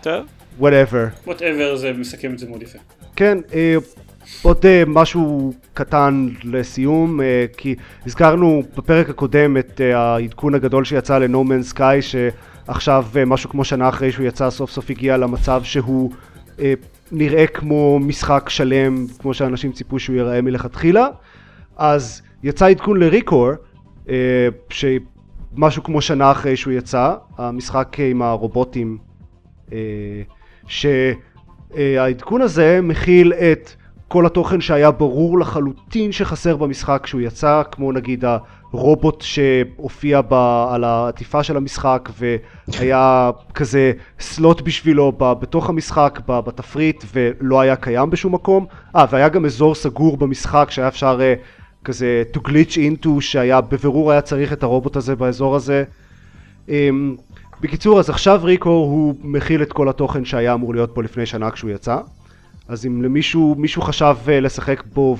טוב. whatever. whatever זה מסכם את זה מאוד יפה. כן, אה, עוד אה, משהו קטן לסיום, אה, כי הזכרנו בפרק הקודם את אה, העדכון הגדול שיצא ל-No Man's Sky, שעכשיו אה, משהו כמו שנה אחרי שהוא יצא סוף סוף הגיע למצב שהוא אה, נראה כמו משחק שלם, כמו שאנשים ציפו שהוא ייראה מלכתחילה. אז יצא עדכון לריקור, אה, שמשהו כמו שנה אחרי שהוא יצא, המשחק אה, עם הרובוטים, אה, שהעדכון הזה מכיל את כל התוכן שהיה ברור לחלוטין שחסר במשחק כשהוא יצא, כמו נגיד הרובוט שהופיע ב, על העטיפה של המשחק והיה כזה סלוט בשבילו ב, בתוך המשחק, ב, בתפריט, ולא היה קיים בשום מקום. אה, והיה גם אזור סגור במשחק שהיה אפשר אה, כזה to glitch into, שהיה בבירור היה צריך את הרובוט הזה באזור הזה. אמ, בקיצור, אז עכשיו ריקו הוא מכיל את כל התוכן שהיה אמור להיות פה לפני שנה כשהוא יצא. אז אם למישהו, מישהו חשב אה, לשחק בו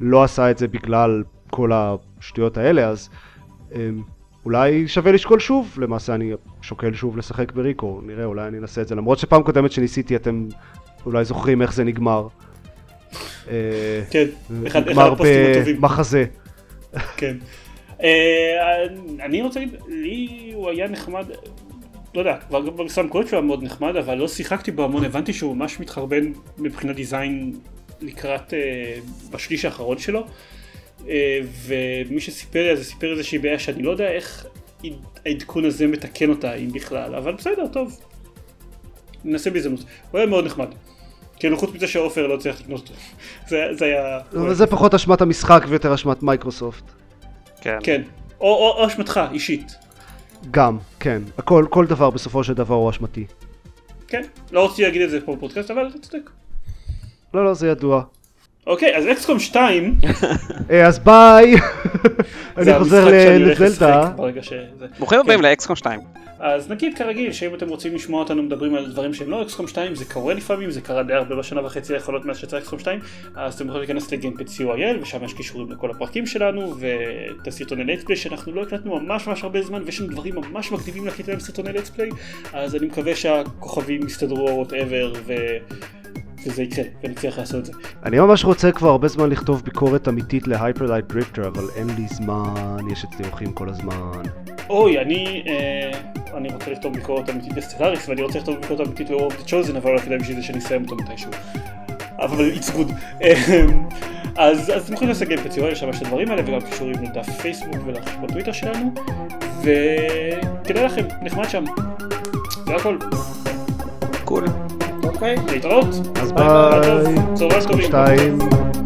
ולא עשה את זה בגלל כל השטויות האלה, אז אמ, אולי שווה לשקול שוב. למעשה אני שוקל שוב לשחק בריקו, נראה, אולי אני אנסה את זה. למרות שפעם קודמת שניסיתי אתם אולי זוכרים איך זה נגמר. אה, כן, אחד נגמר הפוסטים הטובים. במחזה. כן. אה, אני רוצה להגיד, לי הוא היה נחמד, לא יודע, כבר המקורית שלו היה מאוד נחמד, אבל לא שיחקתי בו המון, הבנתי שהוא ממש מתחרבן מבחינת דיזיין לקראת, אה, בשליש האחרון שלו, ומי שסיפר לי על זה סיפר איזושהי בעיה שאני לא יודע איך העדכון הזה מתקן אותה, אם בכלל, אבל בסדר, טוב. ננסה בהזדמנות. הוא היה מאוד נחמד. כאילו חוץ מזה שעופר לא צריך לקנות אותו. זה זה היה... אבל זה פחות אשמת המשחק ויותר אשמת מייקרוסופט. כן. כן. או- או או אשמתך, אישית. גם, כן. הכל, כל דבר בסופו של דבר הוא אשמתי. כן, לא רציתי להגיד את זה פה בפודקאסט, אבל אתה צודק. לא, לא, זה ידוע. אוקיי, אז XCOM 2, אה, אז ביי! אני חוזר לזלדה. ברוכים הבאים כן. ל XCOM 2. אז נגיד כרגיל, שאם אתם רוצים לשמוע אותנו מדברים על דברים שהם לא XCOM 2, זה קורה לפעמים, זה קרה די הרבה בשנה וחצי האחרונות מאז שיצא XCOM 2, אז אתם יכולים להיכנס ל gamepod.co.il, ושם יש קישורים לכל הפרקים שלנו, ואת הסרטוני let's play שאנחנו לא הקלטנו ממש ממש הרבה זמן, ויש לנו דברים ממש מגניבים להקליט להם סרטוני let's play, אז אני מקווה שהכוכבים יסתדרו או whatever, ו... וזה יקרה, ונצליח לעשות את זה. אני ממש רוצה כבר הרבה זמן לכתוב ביקורת אמיתית ל Hyper Light Drifter, אבל אין לי זמן, יש אצלי אורחים כל הזמן. אוי, אני, אה, אני רוצה לכתוב ביקורת אמיתית ל Stellaris, ואני רוצה לכתוב ביקורת אמיתית ל War of the Chosen, אבל לא כדאי בשביל זה שאני אסיים אותו מתישהו. אבל it's good. אה, אז, אז אתם יכולים לעשות gamepod.co.il, יש שם את הדברים האלה, וגם קישורים לדף פייסבוק ולחשבון טוויטר שלנו, וכדאי לכם, נחמד שם. זה הכל. Cool. אוקיי? להתראות. אז ביי. צהריים טובים.